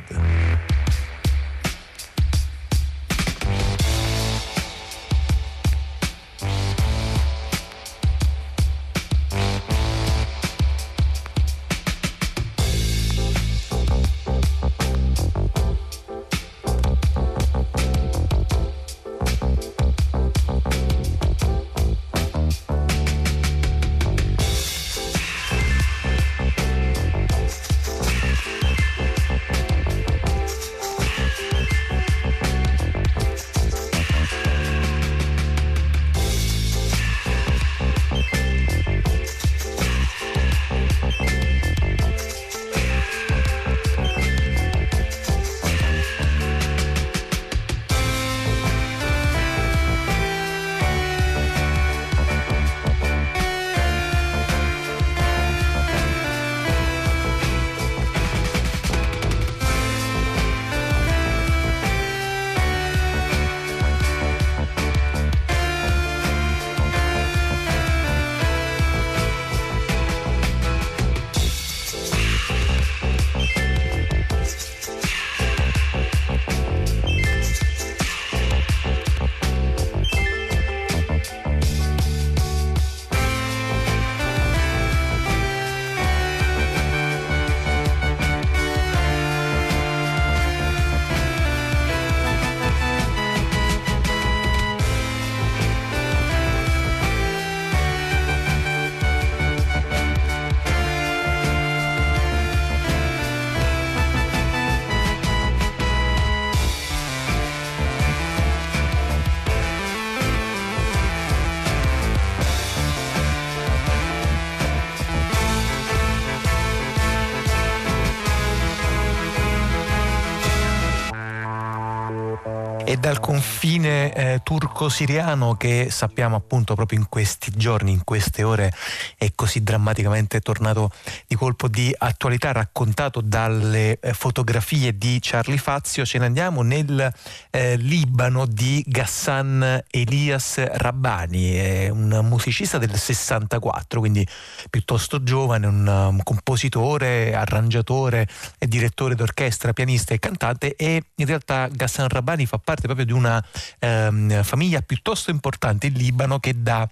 Eh, turco-siriano che sappiamo appunto proprio in questi giorni, in queste ore è così drammaticamente tornato di colpo di attualità raccontato dalle eh, fotografie di Charlie Fazio. Ce ne andiamo nel eh, Libano di Ghassan Elias Rabbani, è un musicista del 64, quindi piuttosto giovane, un, un compositore, arrangiatore, direttore d'orchestra, pianista e cantante e in realtà Ghassan Rabbani fa parte proprio di una ehm, famiglia piuttosto importante in Libano che dà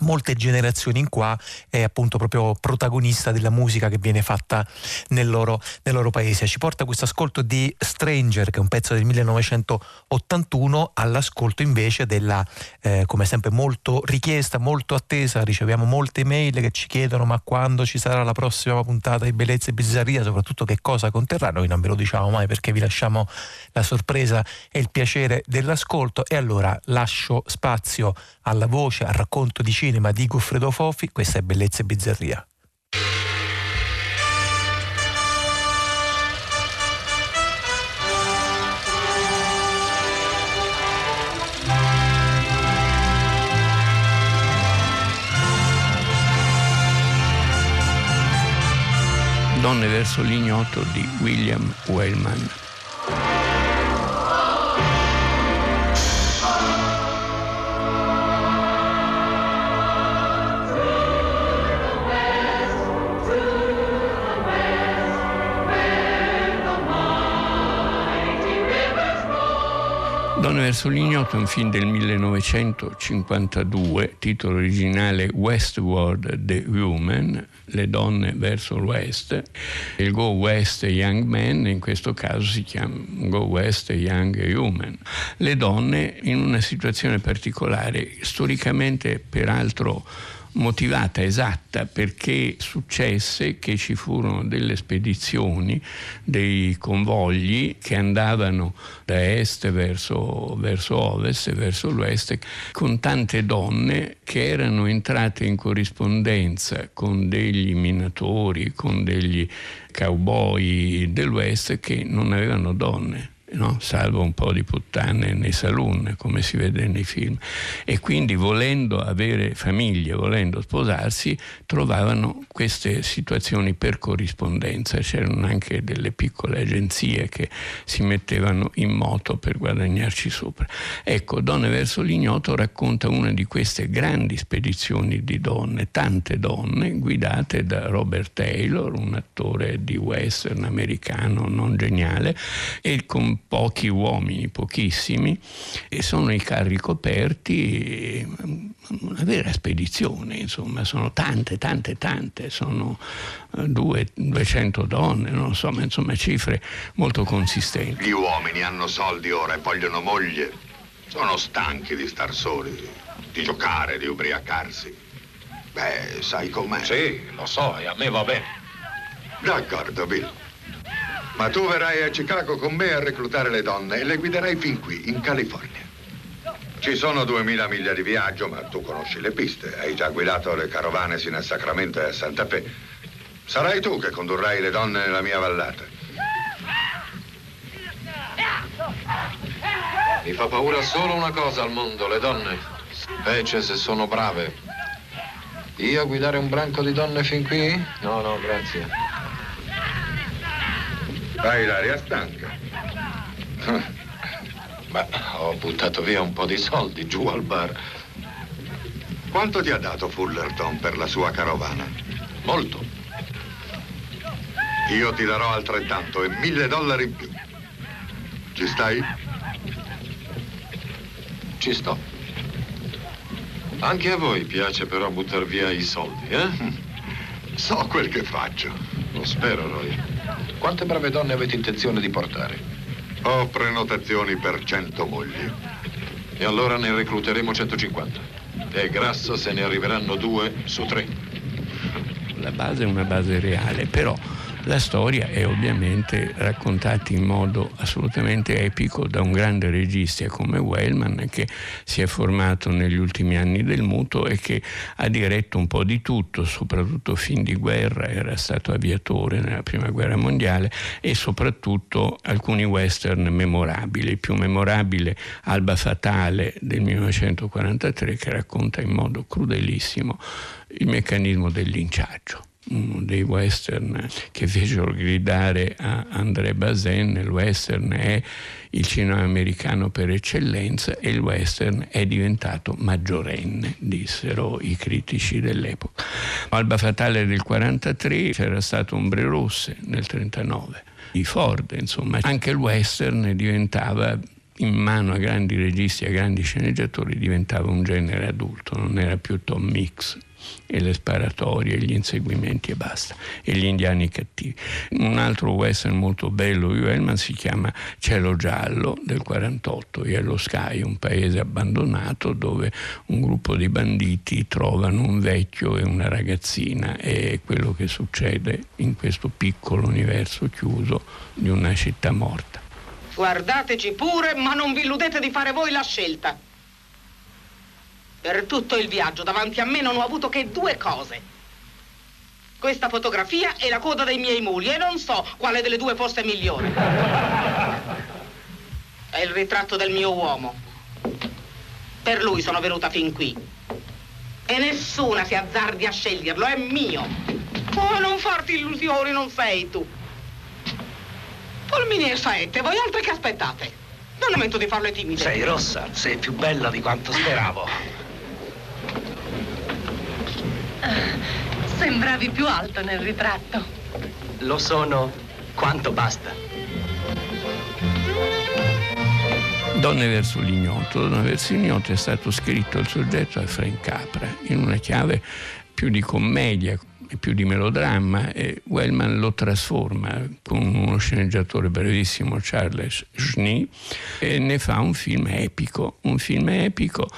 molte generazioni in qua è appunto proprio protagonista della musica che viene fatta nel loro, nel loro, paese. Ci porta questo ascolto di Stranger, che è un pezzo del 1981, all'ascolto invece della, eh, come sempre, molto richiesta, molto attesa. Riceviamo molte mail che ci chiedono ma quando ci sarà la prossima puntata di Bellezza e Bizzarria, soprattutto che cosa conterrà. Noi non ve lo diciamo mai perché vi lasciamo la sorpresa e il piacere dell'ascolto e allora lascio spazio alla voce, al racconto di cinema di Goffredo Fofi, questa è Bellezza e Bizzarria. Donne verso l'ignoto di William Wellman. Donne verso l'ignoto è un film del 1952, titolo originale Westward the Woman, le donne verso l'West. Il Go West Young Men in questo caso si chiama Go West Young Human. Le donne in una situazione particolare, storicamente peraltro motivata esatta perché successe che ci furono delle spedizioni, dei convogli che andavano da est verso, verso ovest e verso l'oest con tante donne che erano entrate in corrispondenza con degli minatori, con degli cowboy dell'Ouest che non avevano donne no? salvo un po' di puttane nei saloon, come si vede nei film. E quindi volendo avere famiglie, volendo sposarsi, trovavano queste situazioni per corrispondenza. C'erano anche delle piccole agenzie che si mettevano in moto per guadagnarci sopra. Ecco, Donne verso l'ignoto racconta una di queste grandi spedizioni di donne, tante donne, guidate da Robert Taylor, un attore di western americano non geniale, e con pochi uomini, pochissimi, e sono i carri coperti, una vera spedizione, insomma, sono tante, tante, tante, sono eh, due, 200 donne, non so, ma insomma cifre molto consistenti. Gli uomini hanno soldi ora e vogliono moglie, sono stanchi di star soli, di giocare, di ubriacarsi. Beh, sai com'è? Sì, lo so, e a me va bene. D'accordo, Bill. Ma tu verrai a Chicago con me a reclutare le donne e le guiderai fin qui, in California. Ci sono duemila miglia di viaggio, ma tu conosci le piste. Hai già guidato le carovane sino a Sacramento e a Santa Fe. Sarai tu che condurrai le donne nella mia vallata. Mi fa paura solo una cosa al mondo, le donne. Specie se sono brave. Io guidare un branco di donne fin qui? No, no, grazie. Hai l'aria stanca. Ma ho buttato via un po' di soldi giù al bar. Quanto ti ha dato Fullerton per la sua carovana? Molto. Io ti darò altrettanto e mille dollari in più. Ci stai? Ci sto. Anche a voi piace però buttare via i soldi, eh? So quel che faccio. Lo spero, Roy. Quante brave donne avete intenzione di portare? Ho prenotazioni per 100 mogli. E allora ne recluteremo 150. E grasso se ne arriveranno due su tre. La base è una base reale, però la storia è ovviamente raccontata in modo assolutamente epico da un grande regista come Wellman che si è formato negli ultimi anni del muto e che ha diretto un po' di tutto, soprattutto film di guerra, era stato aviatore nella prima guerra mondiale e soprattutto alcuni western memorabili, il più memorabile Alba Fatale del 1943 che racconta in modo crudelissimo il meccanismo del linciaggio uno dei western che fecero gridare a André Bazin, il western è il cinema americano per eccellenza e il western è diventato maggiorenne, dissero i critici dell'epoca. Alba Fatale del 43 c'era stato Ombre Rosse nel 39, i Ford, insomma, anche il western diventava in mano a grandi registi, a grandi sceneggiatori, diventava un genere adulto, non era più Tom Mix e le sparatorie, gli inseguimenti e basta, e gli indiani cattivi. Un altro western molto bello di Wellman si chiama Cielo Giallo del 48, Yellow Sky, un paese abbandonato dove un gruppo di banditi trovano un vecchio e una ragazzina e quello che succede in questo piccolo universo chiuso di una città morta. Guardateci pure, ma non vi illudete di fare voi la scelta. Per tutto il viaggio davanti a me non ho avuto che due cose. Questa fotografia e la coda dei miei muli e non so quale delle due fosse migliore. È il ritratto del mio uomo. Per lui sono venuta fin qui. E nessuna si azzardi a sceglierlo, è mio. Oh, non farti illusioni, non sei tu. Polmini e Saette, voi altri che aspettate? Non è momento di farle timide. Sei rossa, sei più bella di quanto speravo. Sembravi più alto nel ritratto. Lo sono quanto basta. Donne verso l'ignoto. Donne verso l'ignoto è stato scritto il soggetto da Frank Capra in una chiave più di commedia e più di melodramma e Wellman lo trasforma con uno sceneggiatore brevissimo Charles Schnee e ne fa un film epico, un film epico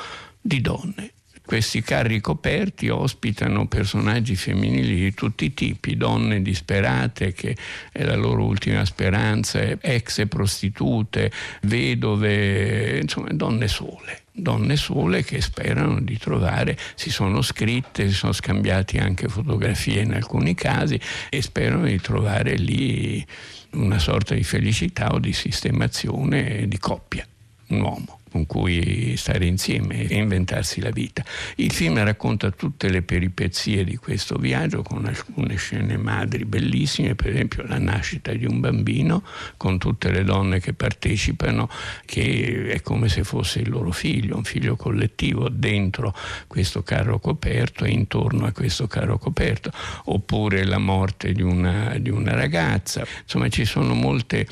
di donne questi carri coperti ospitano personaggi femminili di tutti i tipi, donne disperate che è la loro ultima speranza, ex prostitute, vedove, insomma donne sole. Donne sole che sperano di trovare, si sono scritte, si sono scambiati anche fotografie in alcuni casi e sperano di trovare lì una sorta di felicità o di sistemazione di coppia, un uomo con cui stare insieme e inventarsi la vita. Il film racconta tutte le peripezie di questo viaggio con alcune scene madri bellissime, per esempio la nascita di un bambino con tutte le donne che partecipano, che è come se fosse il loro figlio, un figlio collettivo dentro questo carro coperto e intorno a questo carro coperto, oppure la morte di una, di una ragazza. Insomma ci sono molte,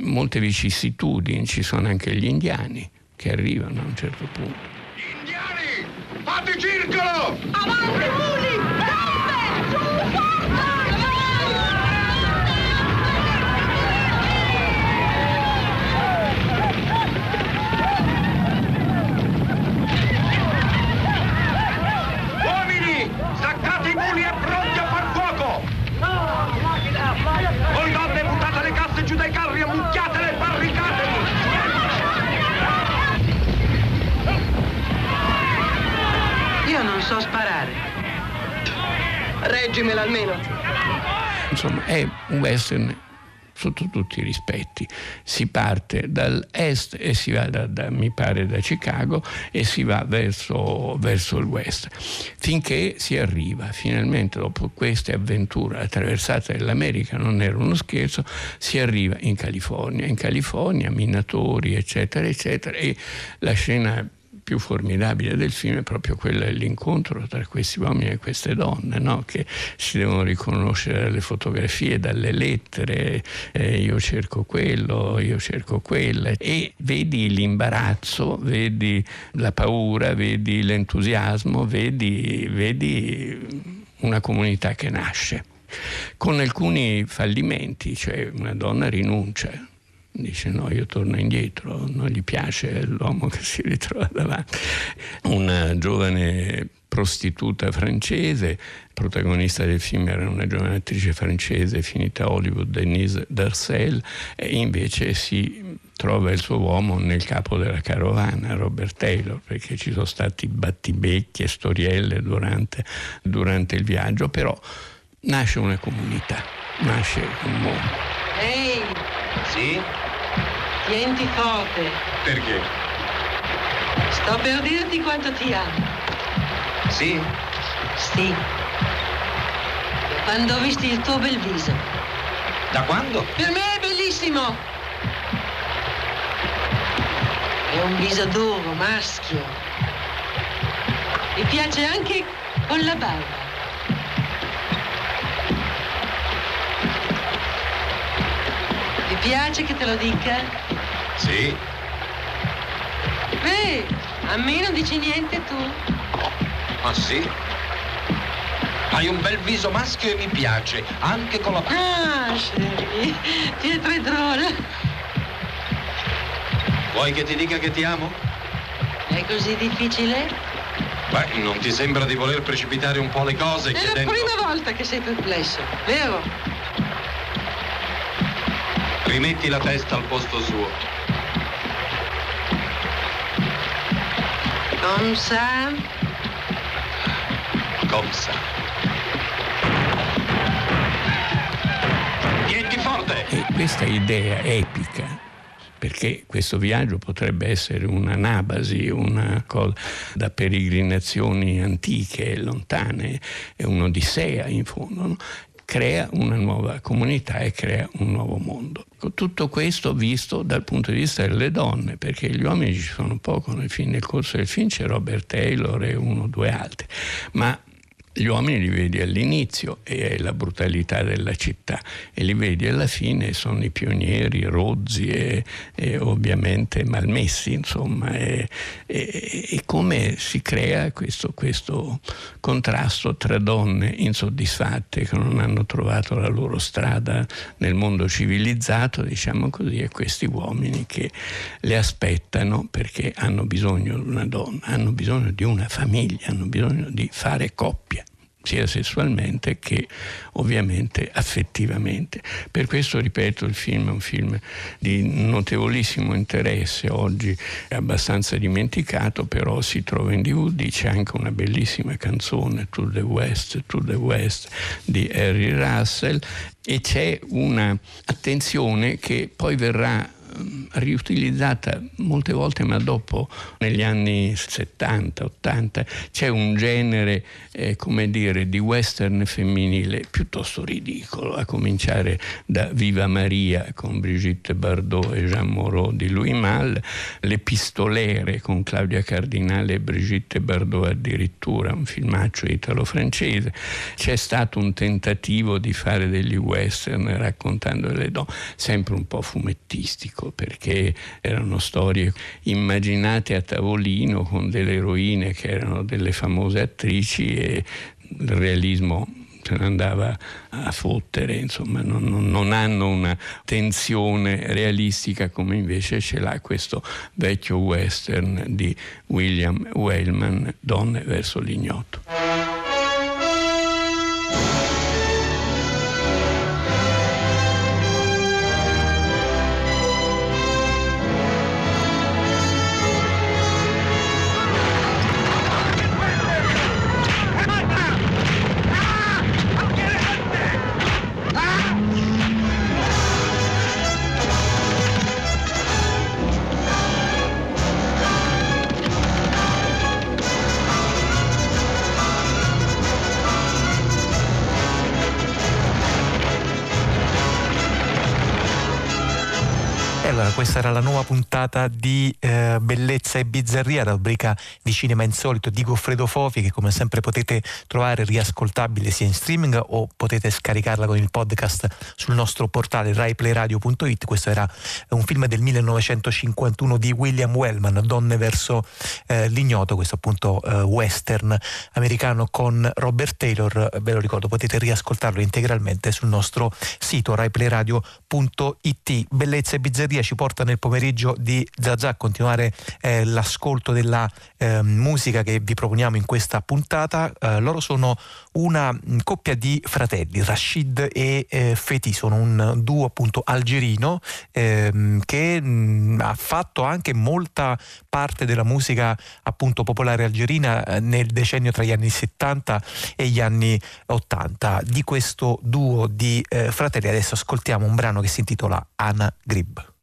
molte vicissitudini, ci sono anche gli indiani che arrivano a un certo punto. Indiani! Fate circolo! Avanti, muli! Gambe! Su, forza! Uomini, staccate i muli e pronti a far fuoco! Voi donne, buttate le casse giù dai carri, e barricatevi! So sparare. Reggimela almeno. Insomma, è un western sotto tutti i rispetti. Si parte dall'est e si va, da, da, mi pare, da Chicago e si va verso, verso, il west, finché si arriva finalmente, dopo queste avventure, la traversata dell'America non era uno scherzo, si arriva in California. In California, minatori, eccetera, eccetera, e la scena più formidabile del film è proprio quella dell'incontro tra questi uomini e queste donne, no? che si devono riconoscere dalle fotografie, dalle lettere, eh, io cerco quello, io cerco quella, e vedi l'imbarazzo, vedi la paura, vedi l'entusiasmo, vedi, vedi una comunità che nasce. Con alcuni fallimenti, cioè una donna rinuncia, dice no, io torno indietro, non gli piace l'uomo che si ritrova davanti. Una giovane prostituta francese, protagonista del film era una giovane attrice francese finita a Hollywood, Denise Darcel, e invece si trova il suo uomo nel capo della carovana, Robert Taylor, perché ci sono stati battibecchi e storielle durante, durante il viaggio, però nasce una comunità, nasce un mondo. Ehi! Sì? Tienti forte. Perché? Sto per dirti quanto ti amo. Sì? Sì. Quando ho visto il tuo bel viso. Da quando? Per me è bellissimo. È un viso duro, maschio. Mi piace anche con la barba. Piace che te lo dica? Sì. Beh, a me non dici niente tu. Ah sì? Hai un bel viso maschio e mi piace, anche con la. Ah, Sherry, Pietro è drôle. Vuoi che ti dica che ti amo? È così difficile? Beh, non ti sembra di voler precipitare un po' le cose È la chiedendo... prima volta che sei perplesso, vero? Rimetti la testa al posto suo. Comme ça. Come. Tienti forte! E questa idea epica, perché questo viaggio potrebbe essere un'anabasi, una cosa da peregrinazioni antiche e lontane, è un'odissea in fondo, no? Crea una nuova comunità e crea un nuovo mondo. Tutto questo visto dal punto di vista delle donne, perché gli uomini ci sono poco nel, film, nel corso del film, c'è Robert Taylor e uno o due altri, ma gli uomini li vedi all'inizio e è la brutalità della città e li vedi alla fine sono i pionieri rozzi e, e ovviamente malmessi insomma e, e, e, come si crea questo, questo contrasto tra donne insoddisfatte che non hanno trovato la loro strada nel mondo civilizzato diciamo così e questi uomini che le aspettano perché hanno bisogno di una donna hanno bisogno di una famiglia hanno bisogno di fare coppia sia sessualmente che ovviamente affettivamente. Per questo, ripeto, il film è un film di notevolissimo interesse, oggi è abbastanza dimenticato, però si trova in DVD, c'è anche una bellissima canzone, To the West, To the West di Harry Russell e c'è una attenzione che poi verrà riutilizzata molte volte, ma dopo, negli anni 70, 80, c'è un genere, eh, come dire, di western femminile piuttosto ridicolo, a cominciare da Viva Maria con Brigitte Bardot e Jean Moreau di Louis Malle, Le pistolere con Claudia Cardinale e Brigitte Bardot addirittura, un filmaccio italo-francese. C'è stato un tentativo di fare degli western raccontando le donne, sempre un po' fumettistico perché erano storie immaginate a tavolino con delle eroine che erano delle famose attrici e il realismo se ne andava a fottere, insomma non, non, hanno una tensione realistica come invece ce l'ha questo vecchio western di William Wellman, Donne verso l'ignoto. Questa era la nuova puntata di eh, Bellezza e Bizzarria, rubrica di cinema insolito di Goffredo Fofi che come sempre potete trovare riascoltabile sia in streaming o potete scaricarla con il podcast sul nostro portale raiplayradio.it. Questo era un film del 1951 di William Wellman, Donne verso eh, l'ignoto, questo appunto eh, western americano con Robert Taylor, ve lo ricordo, potete riascoltarlo integralmente sul nostro sito raiplayradio.it. Bellezza e Bizzarria ci porta porta nel pomeriggio di Zazà a continuare eh, l'ascolto della eh, musica che vi proponiamo in questa puntata. Eh, loro sono una mh, coppia di fratelli, Rashid e eh, Feti, sono un duo appunto algerino ehm, che mh, ha fatto anche molta parte della musica appunto popolare algerina eh, nel decennio tra gli anni 70 e gli anni 80. Di questo duo di eh, fratelli adesso ascoltiamo un brano che si intitola Ana Grib.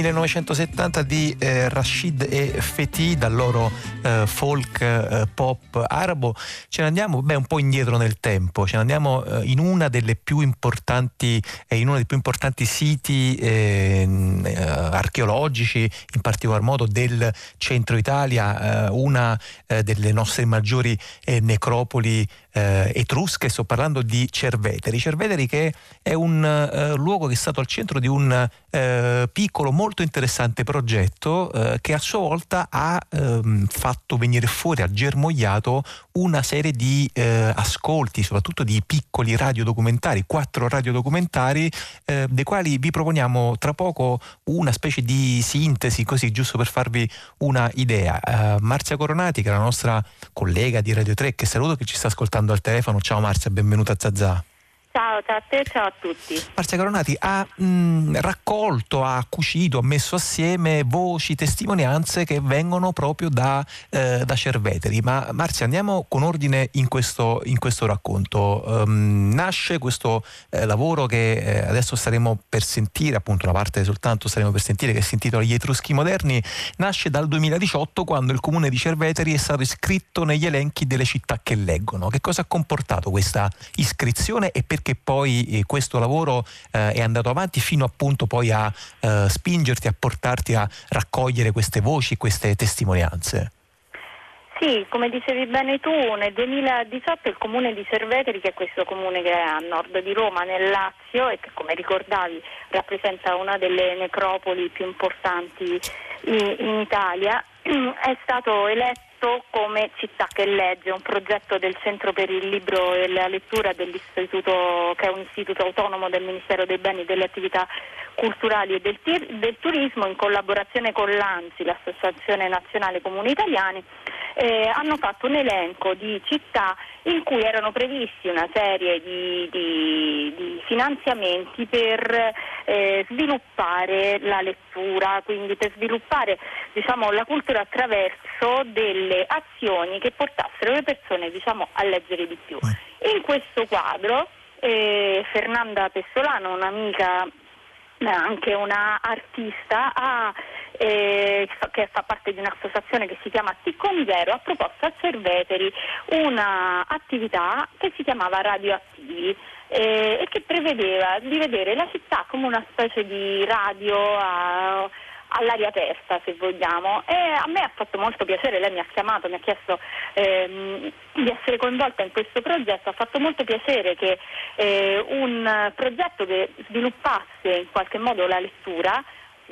1970 di eh, Rashid e Feti, dal loro eh, folk eh, pop arabo. Ce ne andiamo beh, un po' indietro nel tempo, ce ne andiamo eh, in una delle più importanti, eh, in uno dei più importanti siti eh, archeologici, in particolar modo del centro Italia, una delle nostre maggiori necropoli eh, etrusche, sto parlando di Cerveteri. Cerveteri che è un eh, luogo che è stato al centro di un eh, piccolo, molto interessante progetto eh, che a sua volta ha ehm, fatto venire fuori, ha germogliato una serie di eh, ascolti, soprattutto di piccoli radiodocumentari, quattro radiodocumentari, eh, dei quali vi proponiamo tra poco una specie di sintesi, così giusto per farvi una idea. Marzia Coronati, che è la nostra collega di Radio 3, che saluto che ci sta ascoltando ascoltando al telefono. Ciao Marzia, benvenuta a Zazà. Ciao, a te, ciao a tutti. Marzia Coronati ha mh, raccolto, ha cucito, ha messo assieme voci, testimonianze che vengono proprio da, eh, da Cerveteri. Ma Marzia, andiamo con ordine in questo, in questo racconto. Um, nasce questo eh, lavoro che eh, adesso staremo per sentire, appunto una parte soltanto staremo per sentire, che si intitola Gli Etruschi Moderni, nasce dal 2018 quando il comune di Cerveteri è stato iscritto negli elenchi delle città che leggono. Che cosa ha comportato questa iscrizione e perché perché poi eh, questo lavoro eh, è andato avanti fino appunto poi a eh, spingerti, a portarti a raccogliere queste voci, queste testimonianze? Sì, come dicevi bene tu, nel 2018 il comune di Cerveteri, che è questo comune che è a nord di Roma, nel Lazio, e che come ricordavi rappresenta una delle necropoli più importanti in, in Italia, è stato eletto come Città che legge, un progetto del Centro per il Libro e la Lettura dell'istituto, che è un istituto autonomo del Ministero dei Beni e delle Attività Culturali e del, del Turismo, in collaborazione con l'ANSI, l'Associazione Nazionale Comuni Italiani, eh, hanno fatto un elenco di città in cui erano previsti una serie di, di, di finanziamenti per eh, sviluppare la lettura, quindi per sviluppare diciamo, la cultura attraverso delle azioni che portassero le persone diciamo, a leggere di più. In questo quadro eh, Fernanda Pessolano, un'amica anche una artista ha, eh, che fa parte di un'associazione che si chiama Ticcon Zero ha proposto a Cerveteri un'attività che si chiamava Radioattivi eh, e che prevedeva di vedere la città come una specie di radio a, all'aria aperta se vogliamo. E a me ha fatto molto piacere, lei mi ha chiamato, mi ha chiesto ehm, di essere coinvolta in questo progetto, ha fatto molto piacere che eh, un progetto che sviluppasse in qualche modo la lettura,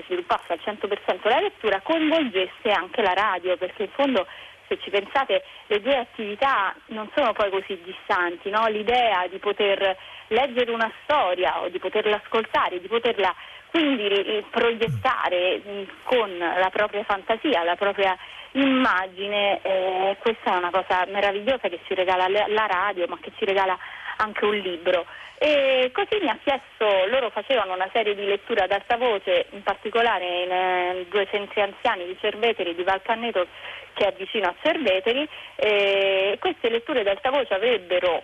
sviluppasse al 100% la lettura, coinvolgesse anche la radio perché in fondo se ci pensate le due attività non sono poi così distanti, no? l'idea di poter leggere una storia o di poterla ascoltare, di poterla quindi proiettare con la propria fantasia, la propria immagine, eh, questa è una cosa meravigliosa che ci regala la radio, ma che ci regala anche un libro. E così mi ha chiesto, loro facevano una serie di letture ad alta voce, in particolare in eh, due centri anziani di Cerveteri, di Valcanneto, che è vicino a Cerveteri, e queste letture ad alta voce avrebbero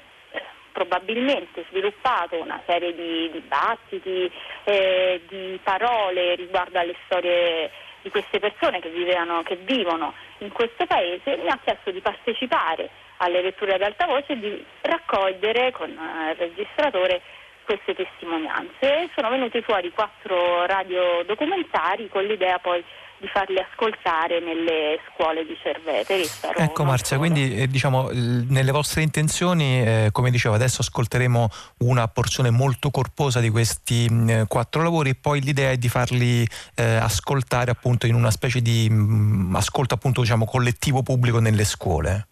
probabilmente sviluppato una serie di dibattiti, eh, di parole riguardo alle storie di queste persone che, vivevano, che vivono in questo paese, mi ha chiesto di partecipare alle letture ad alta voce di raccogliere con eh, il registratore queste testimonianze. Sono venuti fuori quattro radiodocumentari con l'idea poi di farli ascoltare nelle scuole di Cerveteri. Ecco Marzia, quindi eh, diciamo nelle vostre intenzioni, eh, come dicevo, adesso ascolteremo una porzione molto corposa di questi mh, mm, quattro lavori e poi l'idea è di farli eh, ascoltare appunto in una specie di mh, mm, ascolto appunto diciamo collettivo pubblico nelle scuole.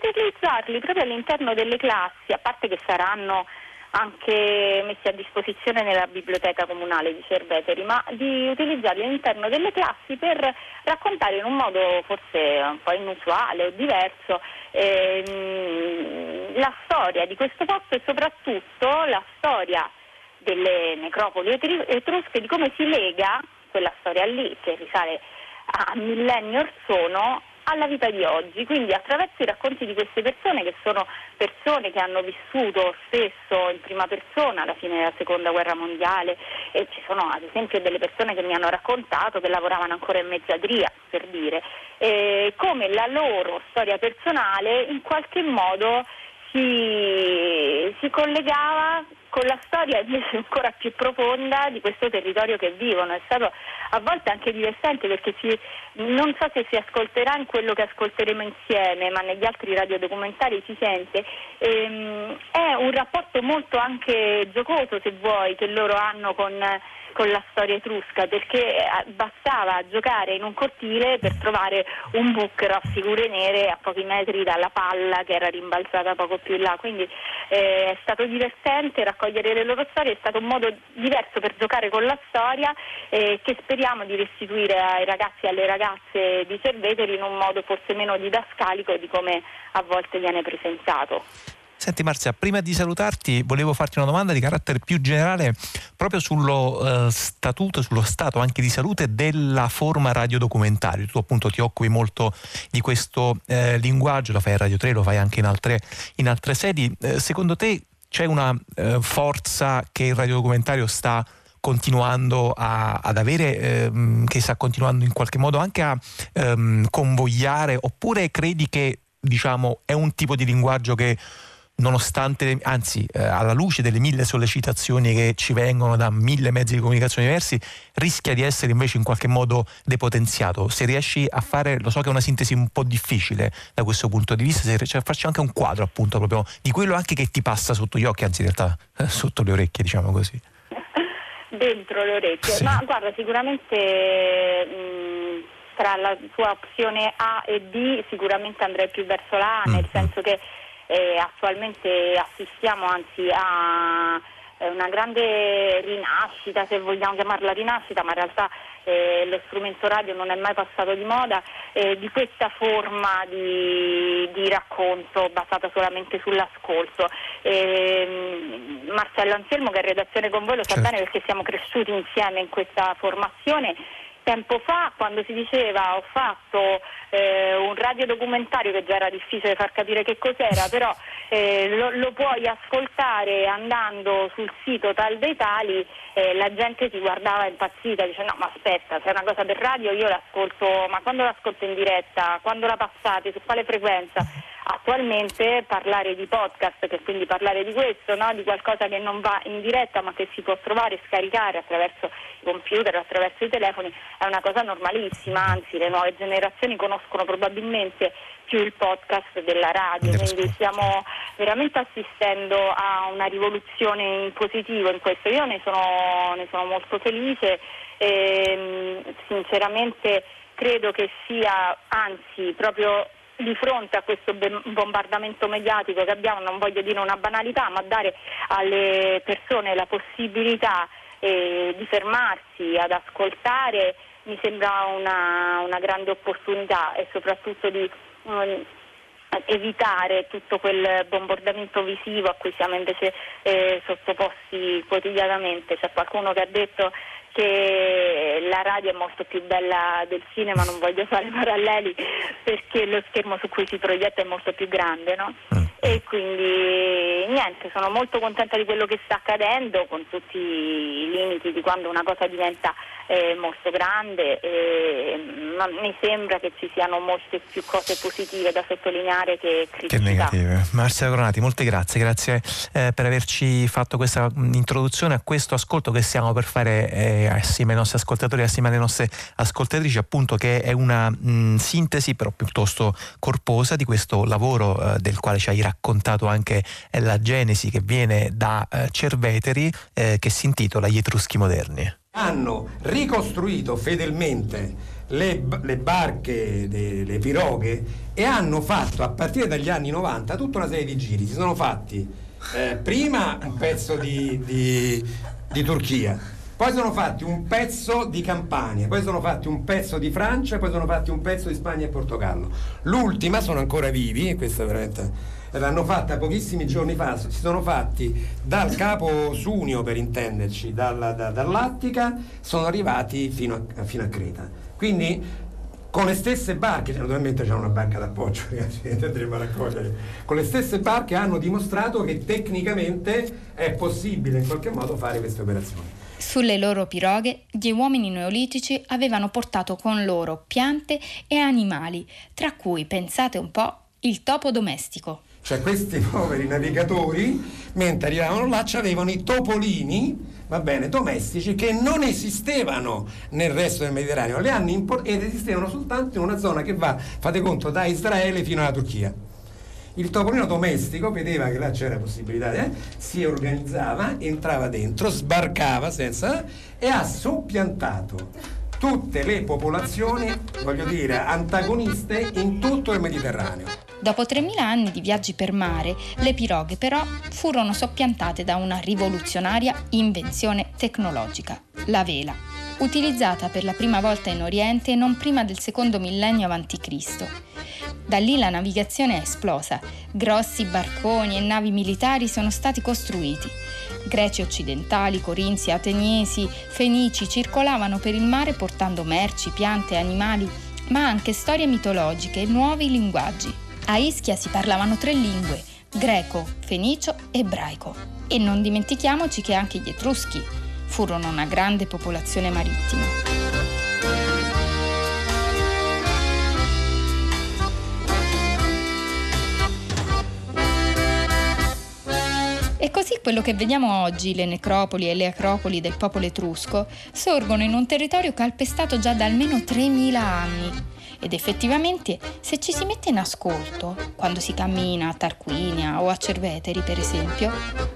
Utilizzarli proprio all'interno delle classi, a parte che saranno anche messi a disposizione nella biblioteca comunale di Cerveteri, ma di utilizzarli all'interno delle classi per raccontare in un modo forse un po' inusuale o diverso ehm, la storia di questo posto e soprattutto la storia delle necropoli etrusche, di come si lega quella storia lì, che risale a millenni or sono, alla vita di oggi, quindi attraverso i racconti di queste persone che sono persone che hanno vissuto spesso in prima persona alla fine della seconda guerra mondiale e ci sono ad esempio delle persone che mi hanno raccontato che lavoravano ancora in mezzadria per dire, eh, come la loro storia personale in qualche modo si, si collegava con la storia invece ancora più profonda di questo territorio che vivono. È stato a volte anche divertente perché si, non so se si ascolterà in quello che ascolteremo insieme, ma negli altri radiodocumentari si sente, ehm, è un rapporto molto anche giocoso se vuoi che loro hanno con con la storia etrusca perché eh, bastava giocare in un cortile per trovare un bucchero a figure nere a pochi metri dalla palla che era rimbalzata poco più in là. Quindi eh, è stato divertente raccogliere le loro storie, è stato un modo diverso per giocare con la storia eh, che speriamo di restituire ai ragazzi e alle ragazze di Cerveteri in un modo forse meno didascalico di come a volte viene presentato. Senti Marzia, prima di salutarti volevo farti una domanda di carattere più generale proprio sullo eh, statuto, sullo stato anche di salute della forma radiodocumentario. Tu appunto ti occupi molto di questo eh, linguaggio, lo fai a Radio 3, lo fai anche in altre, in altre sedi. Eh, secondo te c'è una eh, forza che il radiodocumentario sta continuando a, ad avere, ehm, che sta continuando in qualche modo anche a ehm, convogliare, oppure credi che diciamo, è un tipo di linguaggio che nonostante, anzi eh, alla luce delle mille sollecitazioni che ci vengono da mille mezzi di comunicazione diversi, rischia di essere invece in qualche modo depotenziato. Se riesci a fare, lo so che è una sintesi un po' difficile da questo punto di vista, se riesci a farci anche un quadro appunto proprio di quello anche che ti passa sotto gli occhi, anzi in realtà eh, sotto le orecchie, diciamo così. Dentro le orecchie, sì. ma guarda sicuramente... Mh, tra la tua opzione A e B sicuramente andrei più verso la A, mm. nel senso che eh, attualmente assistiamo anzi a eh, una grande rinascita, se vogliamo chiamarla rinascita, ma in realtà eh, lo strumento radio non è mai passato di moda, eh, di questa forma di, di, racconto basata solamente sull'ascolto. Eh, Marcello Anselmo che è in redazione con voi lo sa certo. bene perché siamo cresciuti insieme in questa formazione tempo fa quando si diceva ho fatto eh, un radiodocumentario che già era difficile far capire che cos'era, però eh, lo, lo, puoi ascoltare andando sul sito tal dei tali, eh, la gente ti guardava impazzita, dice no ma aspetta, se è una cosa per radio io l'ascolto, ma quando l'ascolto in diretta, quando la passate, su quale frequenza? Attualmente parlare di podcast, che quindi parlare di questo, no? di qualcosa che non va in diretta ma che si può trovare e scaricare attraverso i computer, attraverso i telefoni, è una cosa normalissima, anzi le nuove generazioni conoscono probabilmente più il podcast della radio, quindi stiamo veramente assistendo a una rivoluzione in positivo in questo. Io ne sono, ne sono molto felice e sinceramente credo che sia anzi proprio di fronte a questo bombardamento mediatico che abbiamo, non voglio dire una banalità, ma dare alle persone la possibilità eh, di fermarsi ad ascoltare mi sembra una, una grande opportunità e soprattutto di um, evitare tutto quel bombardamento visivo a cui siamo invece eh, sottoposti quotidianamente. C'è qualcuno che ha detto che la radio è molto più bella del cinema, non voglio fare paralleli perché lo schermo su cui si proietta è molto più grande, no? Mm. E quindi niente, sono molto contenta di quello che sta accadendo con tutti i limiti di quando una cosa diventa eh, molto grande, eh, ma mi sembra che ci siano molte più cose positive da sottolineare che criticità. Che negative. Marcia Coronati, molte grazie, grazie eh, per averci fatto questa introduzione a questo ascolto che stiamo per fare eh, assieme ai nostri ascoltatori, assieme alle nostre ascoltatrici, appunto che è una mh, sintesi però piuttosto corposa di questo lavoro eh, del quale ci hai raccontato anche eh, la genesi che viene da eh, Cerveteri eh, che si intitola Gli Etruschi moderni. Hanno ricostruito fedelmente le, le, barche, le, le piroghe e hanno fatto a partire dagli anni 90 tutta una serie di giri. Si sono fatti eh, prima un pezzo di, di, di Turchia, poi sono fatti un pezzo di Campania, poi sono fatti un pezzo di Francia, poi sono fatti un pezzo di Spagna e Portogallo. L'ultima sono ancora vivi, e questa è veramente l'hanno fatta pochissimi giorni fa, si sono fatti dal capo Sunio per intenderci, dalla, da, dall'Attica, sono arrivati fino a, fino a Creta. Quindi con le stesse barche, cioè, naturalmente c'è una barca d'appoggio, ragazzi, andremo a raccogliere, con le stesse barche hanno dimostrato che tecnicamente è possibile in qualche modo fare queste operazioni. Sulle loro piroghe gli uomini neolitici avevano portato con loro piante e animali, tra cui, pensate un po', il topo domestico. Cioè questi poveri navigatori, mentre arrivavano là, avevano i topolini, va bene, domestici che non esistevano nel resto del Mediterraneo, le hanno import- ed esistevano soltanto in una zona che va, fate conto, da Israele fino alla Turchia. Il topolino domestico vedeva che là c'era possibilità, eh, si organizzava, entrava dentro, sbarcava senza e ha soppiantato tutte le popolazioni, voglio dire, antagoniste in tutto il Mediterraneo. Dopo 3.000 anni di viaggi per mare, le piroghe però furono soppiantate da una rivoluzionaria invenzione tecnologica, la vela, utilizzata per la prima volta in Oriente non prima del secondo millennio a.C. Da lì la navigazione è esplosa, grossi barconi e navi militari sono stati costruiti. Greci occidentali, corinzi, ateniesi, fenici circolavano per il mare portando merci, piante, animali, ma anche storie mitologiche e nuovi linguaggi. A Ischia si parlavano tre lingue, greco, fenicio ebraico. E non dimentichiamoci che anche gli Etruschi furono una grande popolazione marittima. E così quello che vediamo oggi, le necropoli e le acropoli del popolo etrusco, sorgono in un territorio calpestato già da almeno 3.000 anni ed effettivamente, se ci si mette in ascolto, quando si cammina a Tarquinia o a Cerveteri, per esempio,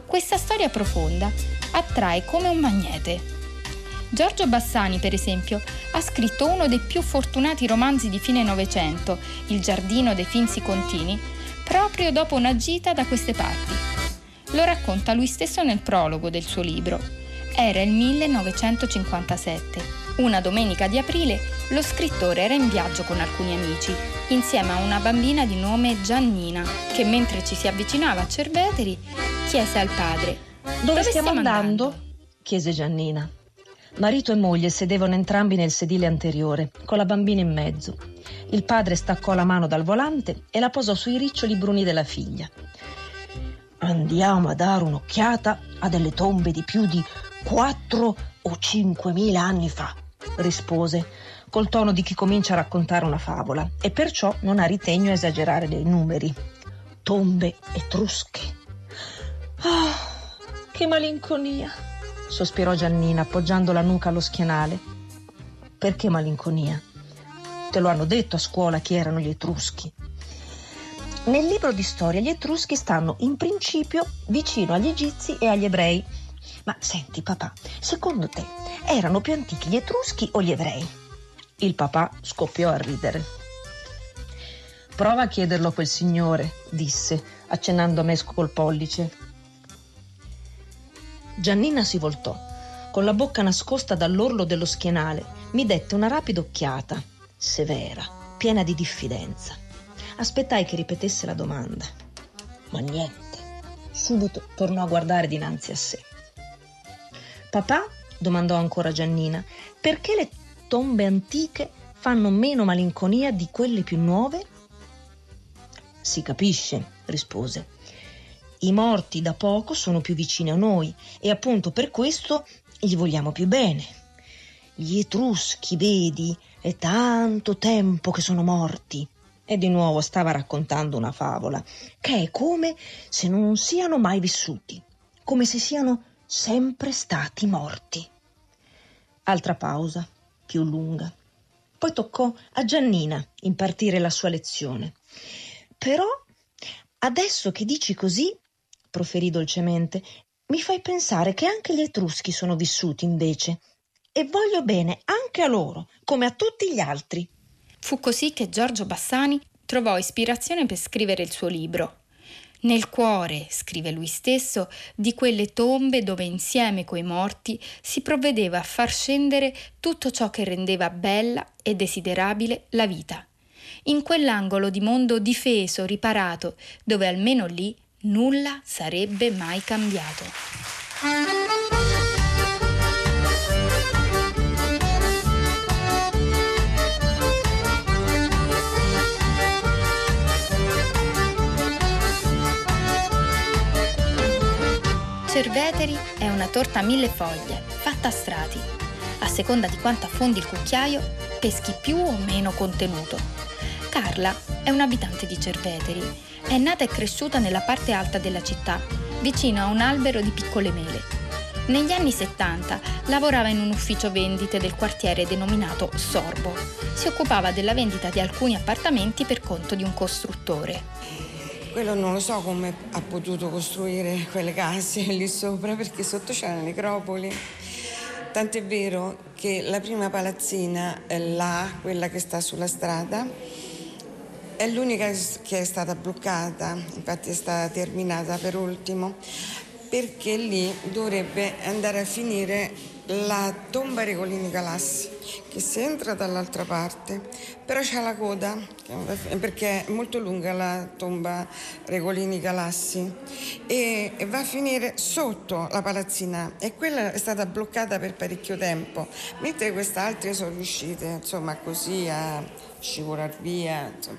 questa storia profonda attrae come un magnete. Giorgio Bassani, per esempio, ha scritto uno dei più fortunati romanzi di fine Novecento, Il giardino dei Finzi Contini, proprio dopo una gita da queste parti. Lo racconta lui stesso nel prologo del suo libro. Era il 1957 una domenica di aprile lo scrittore era in viaggio con alcuni amici, insieme a una bambina di nome Giannina, che mentre ci si avvicinava a Cerveteri chiese al padre: Dove, Dove stiamo, stiamo andando? andando? chiese Giannina. Marito e moglie sedevano entrambi nel sedile anteriore, con la bambina in mezzo. Il padre staccò la mano dal volante e la posò sui riccioli bruni della figlia. Andiamo a dare un'occhiata a delle tombe di più di 4 o 5 mila anni fa, rispose, col tono di chi comincia a raccontare una favola, e perciò non ha ritegno a esagerare dei numeri. Tombe etrusche. Ah, che malinconia! sospirò Giannina appoggiando la nuca allo schienale. Perché malinconia? Te lo hanno detto a scuola chi erano gli etruschi. Nel libro di storia gli etruschi stanno in principio vicino agli egizi e agli ebrei ma senti papà, secondo te erano più antichi gli Etruschi o gli Ebrei? Il papà scoppiò a ridere. Prova a chiederlo a quel signore, disse, accennando a me col pollice. Giannina si voltò. Con la bocca nascosta dall'orlo dello schienale, mi dette una rapida occhiata, severa, piena di diffidenza. Aspettai che ripetesse la domanda. Ma niente. Subito tornò a guardare dinanzi a sé. Papà? domandò ancora Giannina, perché le tombe antiche fanno meno malinconia di quelle più nuove? Si capisce, rispose. I morti da poco sono più vicini a noi e appunto per questo gli vogliamo più bene. Gli Etruschi, vedi, è tanto tempo che sono morti. E di nuovo stava raccontando una favola, che è come se non siano mai vissuti, come se siano sempre stati morti. Altra pausa, più lunga. Poi toccò a Giannina impartire la sua lezione. Però, adesso che dici così, proferì dolcemente, mi fai pensare che anche gli Etruschi sono vissuti invece. E voglio bene anche a loro, come a tutti gli altri. Fu così che Giorgio Bassani trovò ispirazione per scrivere il suo libro. nel cuore, scrive lui stesso, di quelle tombe dove insieme coi morti si provvedeva a far scendere tutto ciò che rendeva bella e desiderabile la vita. In quell'angolo di mondo difeso, riparato, dove almeno lì nulla sarebbe mai cambiato. Cerveteri è una torta a mille foglie, fatta a strati. A seconda di quanto affondi il cucchiaio, peschi più o meno contenuto. Carla è un'abitante di Cerveteri. È nata e cresciuta nella parte alta della città, vicino a un albero di piccole mele. Negli anni 70 lavorava in un ufficio vendite del quartiere denominato Sorbo. Si occupava della vendita di alcuni appartamenti per conto di un costruttore. Quello non lo so come ha potuto costruire quelle case lì sopra perché sotto c'è la necropoli. Tant'è vero che la prima palazzina è là, quella che sta sulla strada, è l'unica che è stata bloccata, infatti è stata terminata per ultimo, perché lì dovrebbe andare a finire la tomba Regolini Galassi che si entra dall'altra parte, però c'è la coda perché è molto lunga la tomba Regolini Galassi e va a finire sotto la palazzina e quella è stata bloccata per parecchio tempo, mentre queste altre sono riuscite insomma così a scivolare via. Insomma.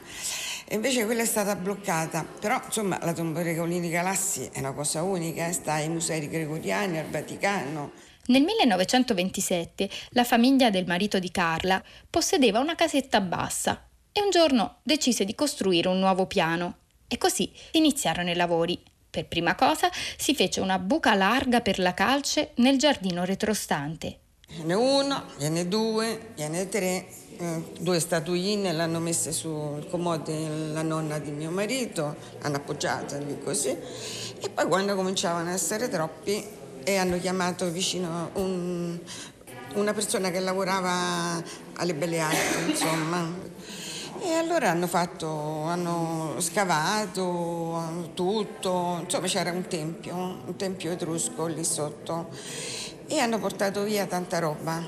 Invece quella è stata bloccata, però insomma la tomba Regolini Galassi è una cosa unica, sta ai musei gregoriani, al Vaticano. Nel 1927 la famiglia del marito di Carla possedeva una casetta bassa e un giorno decise di costruire un nuovo piano e così iniziarono i lavori. Per prima cosa si fece una buca larga per la calce nel giardino retrostante. Gliene uno, gliene due, gliene tre, eh, due statuine l'hanno messe sul comodo la nonna di mio marito, l'hanno appoggiata lì così e poi quando cominciavano a essere troppi e hanno chiamato vicino un, una persona che lavorava alle Belle Arti, insomma. E allora hanno fatto, hanno scavato tutto, insomma c'era un tempio, un tempio etrusco lì sotto e hanno portato via tanta roba.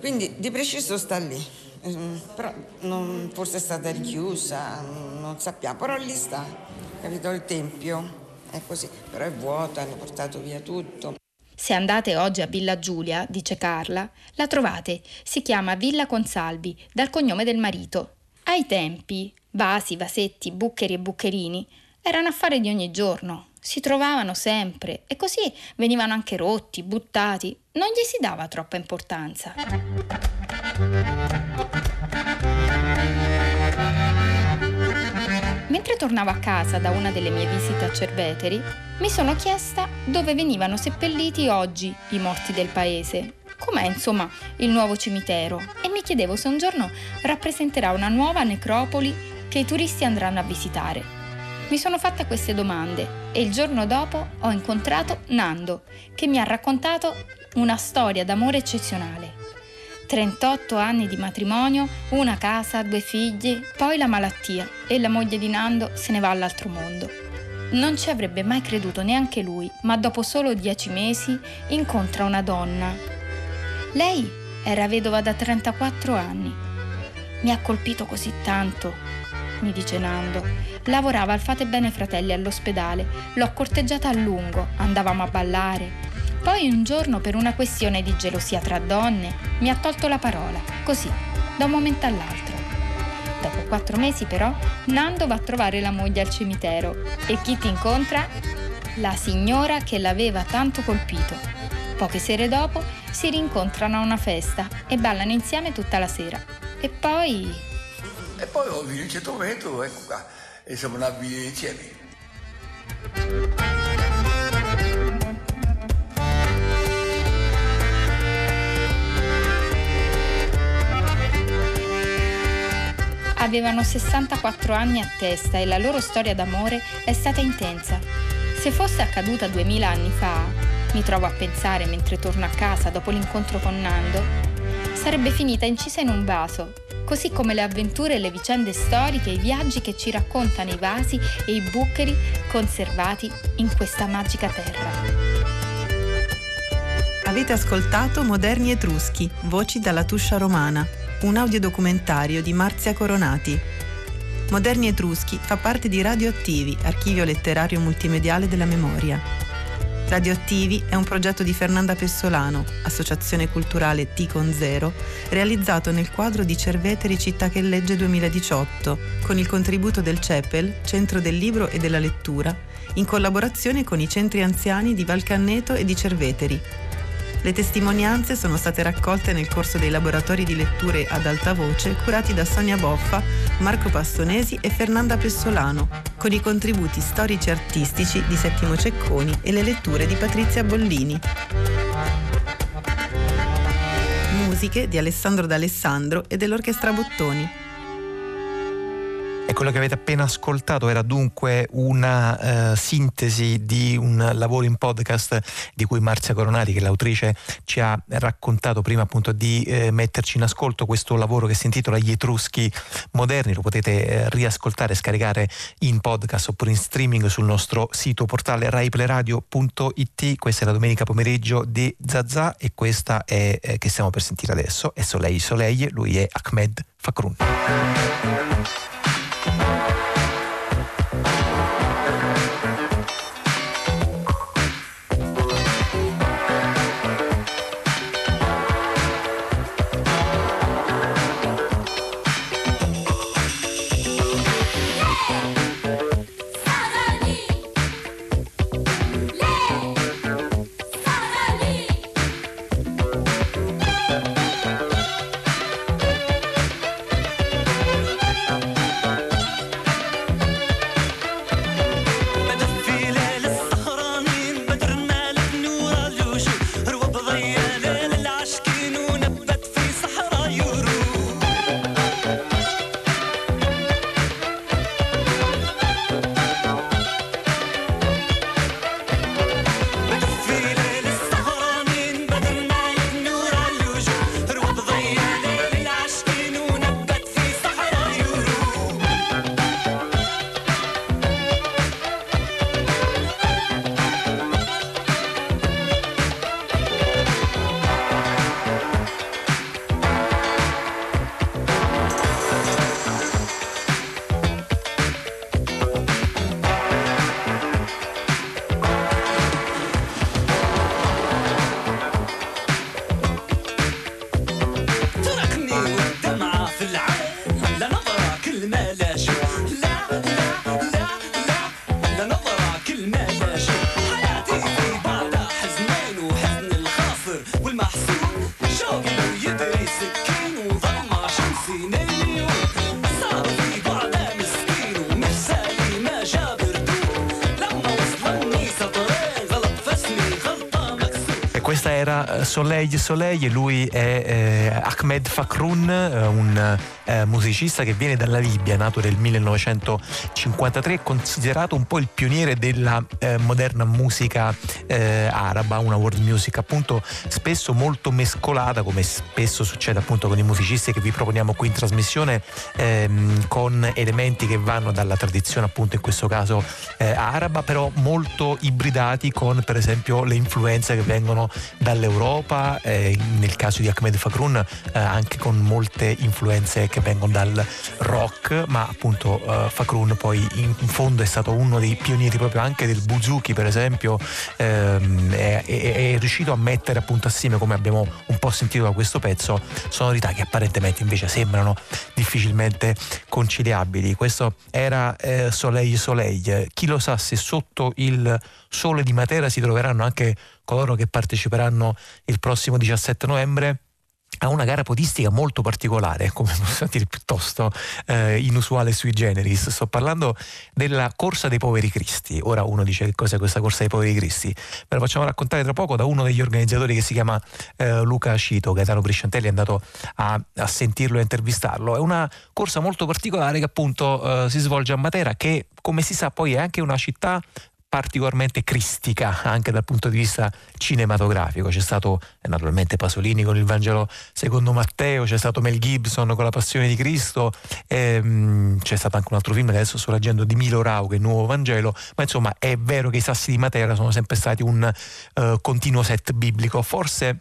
Quindi di preciso sta lì, ehm, però non, forse è stata richiusa, non sappiamo, però lì sta, capito, il tempio è così, però è vuota, hanno portato via tutto. Se andate oggi a Villa Giulia, dice Carla, la trovate. Si chiama Villa Consalvi, dal cognome del marito. Ai tempi, vasi, vasetti, buccheri e buccherini erano affari di ogni giorno. Si trovavano sempre e così venivano anche rotti, buttati. Non gli si dava troppa importanza. Mentre tornavo a casa da una delle mie visite a Cerveteri, mi sono chiesta dove venivano seppelliti oggi i morti del paese. Com'è insomma il nuovo cimitero? E mi chiedevo se un giorno rappresenterà una nuova necropoli che i turisti andranno a visitare. Mi sono fatta queste domande e il giorno dopo ho incontrato Nando, che mi ha raccontato una storia d'amore eccezionale. 38 anni di matrimonio, una casa, due figli, poi la malattia e la moglie di Nando se ne va all'altro mondo. Non ci avrebbe mai creduto neanche lui, ma dopo solo dieci mesi incontra una donna. Lei era vedova da 34 anni. Mi ha colpito così tanto, mi dice Nando. Lavorava al Fate Bene Fratelli all'ospedale, l'ho corteggiata a lungo, andavamo a ballare, poi un giorno, per una questione di gelosia tra donne, mi ha tolto la parola, così, da un momento all'altro. Dopo quattro mesi, però, Nando va a trovare la moglie al cimitero e chi ti incontra? La signora che l'aveva tanto colpito. Poche sere dopo si rincontrano a una festa e ballano insieme tutta la sera. E poi. E poi ho visto un certo momento, ecco qua, e siamo andati insieme. Avevano 64 anni a testa e la loro storia d'amore è stata intensa. Se fosse accaduta 2000 anni fa, mi trovo a pensare mentre torno a casa dopo l'incontro con Nando, sarebbe finita incisa in un vaso così come le avventure e le vicende storiche, i viaggi che ci raccontano i vasi e i bucheri conservati in questa magica terra. Avete ascoltato Moderni Etruschi, voci dalla Tuscia Romana, un audiodocumentario di Marzia Coronati. Moderni Etruschi fa parte di Radioattivi, archivio letterario multimediale della memoria. Radioattivi è un progetto di Fernanda Pessolano, associazione culturale T con Zero, realizzato nel quadro di Cerveteri Città che legge 2018, con il contributo del CEPEL, Centro del Libro e della Lettura, in collaborazione con i centri anziani di Valcanneto e di Cerveteri. Le testimonianze sono state raccolte nel corso dei laboratori di letture ad alta voce curati da Sonia Boffa, Marco Pastonesi e Fernanda Pessolano, con i contributi storici e artistici di Settimo Cecconi e le letture di Patrizia Bollini. Musiche di Alessandro D'Alessandro e dell'Orchestra Bottoni. Quello che avete appena ascoltato era dunque una uh, sintesi di un lavoro in podcast di cui Marzia Coronati, che l'autrice, ci ha raccontato prima appunto di eh, metterci in ascolto questo lavoro che si intitola Gli Etruschi Moderni, lo potete eh, riascoltare scaricare in podcast oppure in streaming sul nostro sito portale raipleradio.it. Questa è la domenica pomeriggio di Zazà e questa è eh, che stiamo per sentire adesso è Soleil Soleil, lui è Ahmed Fakrun. you Soleil Soleil, lui è eh, Ahmed Fakrun, eh, un eh, musicista che viene dalla Libia, nato nel 1953, considerato un po' il pioniere della eh, moderna musica eh, araba, una world music appunto spesso molto mescolata, come spesso succede appunto con i musicisti che vi proponiamo qui in trasmissione, ehm, con elementi che vanno dalla tradizione appunto in questo caso eh, araba, però molto ibridati con per esempio le influenze che vengono dall'Europa Europa, eh, nel caso di Ahmed Fakrun eh, anche con molte influenze che vengono dal rock, ma appunto eh, Fakrun poi in, in, fondo è stato uno dei pionieri proprio anche del buzuki per esempio, ehm, è, è, è, riuscito a mettere appunto assieme come abbiamo un po' sentito da questo pezzo sonorità che apparentemente invece sembrano difficilmente conciliabili. Questo era eh, Soleil Soleil, chi lo sa se sotto il sole di Matera si troveranno anche coloro che parteciperanno il prossimo 17 novembre a una gara podistica molto particolare, come possiamo dire, piuttosto eh, inusuale sui generis. Sto parlando della Corsa dei Poveri Cristi. Ora uno dice che cos'è questa Corsa dei Poveri Cristi. Me lo facciamo raccontare tra poco da uno degli organizzatori che si chiama eh, Luca Cito. Gaetano Brisciantelli è andato a, a, sentirlo e intervistarlo. È una corsa molto particolare che appunto eh, si svolge a Matera, che come si sa poi è anche una città particolarmente cristica anche dal punto di vista cinematografico. C'è stato eh, naturalmente Pasolini con il Vangelo secondo Matteo, c'è stato Mel Gibson con la Passione di Cristo, ehm, c'è stato anche un altro film adesso sto leggendo di Milo Rau che è il Nuovo Vangelo, ma insomma è vero che i sassi di Matera sono sempre stati un uh, continuo set biblico. Forse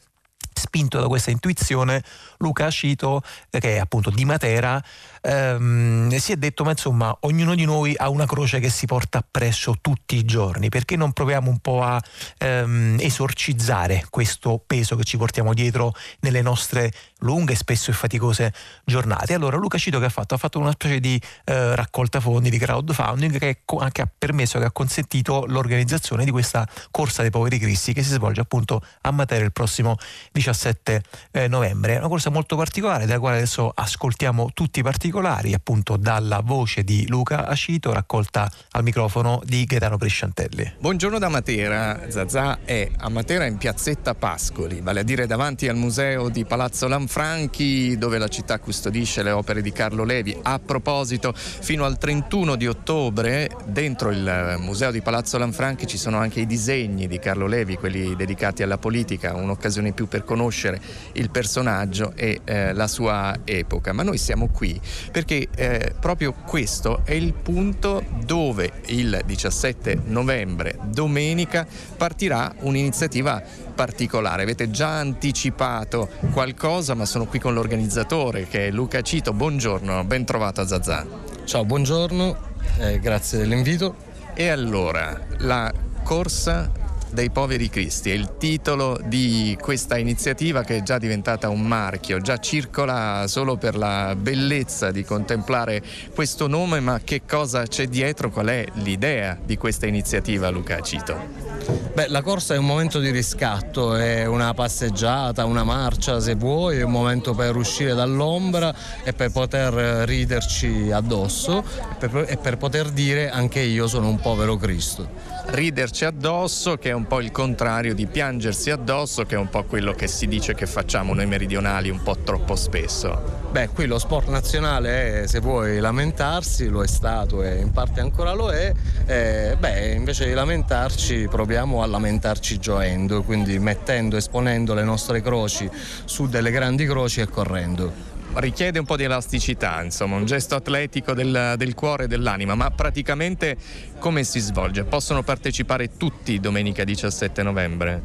spinto da questa intuizione, Luca Acito, eh, che è appunto di Matera, ehm, si è detto, ma insomma, ognuno di noi ha una croce che si porta appresso tutti i giorni, perché non proviamo un po' a ehm, esorcizzare questo peso che ci portiamo dietro nelle nostre lunghe, spesso e faticose giornate? Allora Luca Cito che ha fatto? Ha fatto una specie di eh, raccolta fondi, di crowdfunding che anche ha permesso, che ha consentito l'organizzazione di questa corsa dei poveri cristi che si svolge appunto a Matera il prossimo 17 eh, novembre. È una corsa molto particolare della quale adesso ascoltiamo tutti i particolari appunto dalla voce di Luca Acito raccolta al microfono di Gaetano Prisciantelli. Buongiorno da Matera, Zazà è a Matera in piazzetta Pascoli, vale a dire davanti al museo di Palazzo Lanfranchi dove la città custodisce le opere di Carlo Levi. A proposito, fino al 31 di ottobre dentro il museo di Palazzo Lanfranchi ci sono anche i disegni di Carlo Levi, quelli dedicati alla politica, un'occasione più per conoscere il personaggio e eh, la sua epoca. Ma noi siamo qui perché eh, proprio questo è il punto dove il 17 novembre, domenica, partirà un'iniziativa particolare. Avete già anticipato qualcosa, ma sono qui con l'organizzatore che è Luca Cito. Buongiorno, ben trovato a Zazà. Ciao, buongiorno, eh, grazie dell'invito. E allora, la corsa dei poveri cristi, è il titolo di questa iniziativa che è già diventata un marchio, già circola solo per la bellezza di contemplare questo nome, ma che cosa c'è dietro, qual è l'idea di questa iniziativa Luca? Cito? Beh, la corsa è un momento di riscatto, è una passeggiata, una marcia se vuoi, è un momento per uscire dall'ombra e per poter riderci addosso e per, e per poter dire anche io sono un povero Cristo riderci addosso, che è un po' il contrario di piangersi addosso, che è un po' quello che si dice che facciamo noi meridionali un po' troppo spesso. Beh, qui lo sport nazionale è, se vuoi lamentarsi, lo è stato e in parte ancora lo è, eh, beh, invece di lamentarci proviamo a lamentarci gioendo, quindi mettendo, esponendo le nostre croci su delle grandi croci e correndo richiede un po' di elasticità, insomma, un gesto atletico del, del cuore e dell'anima, ma praticamente come si svolge? Possono partecipare tutti domenica 17 novembre?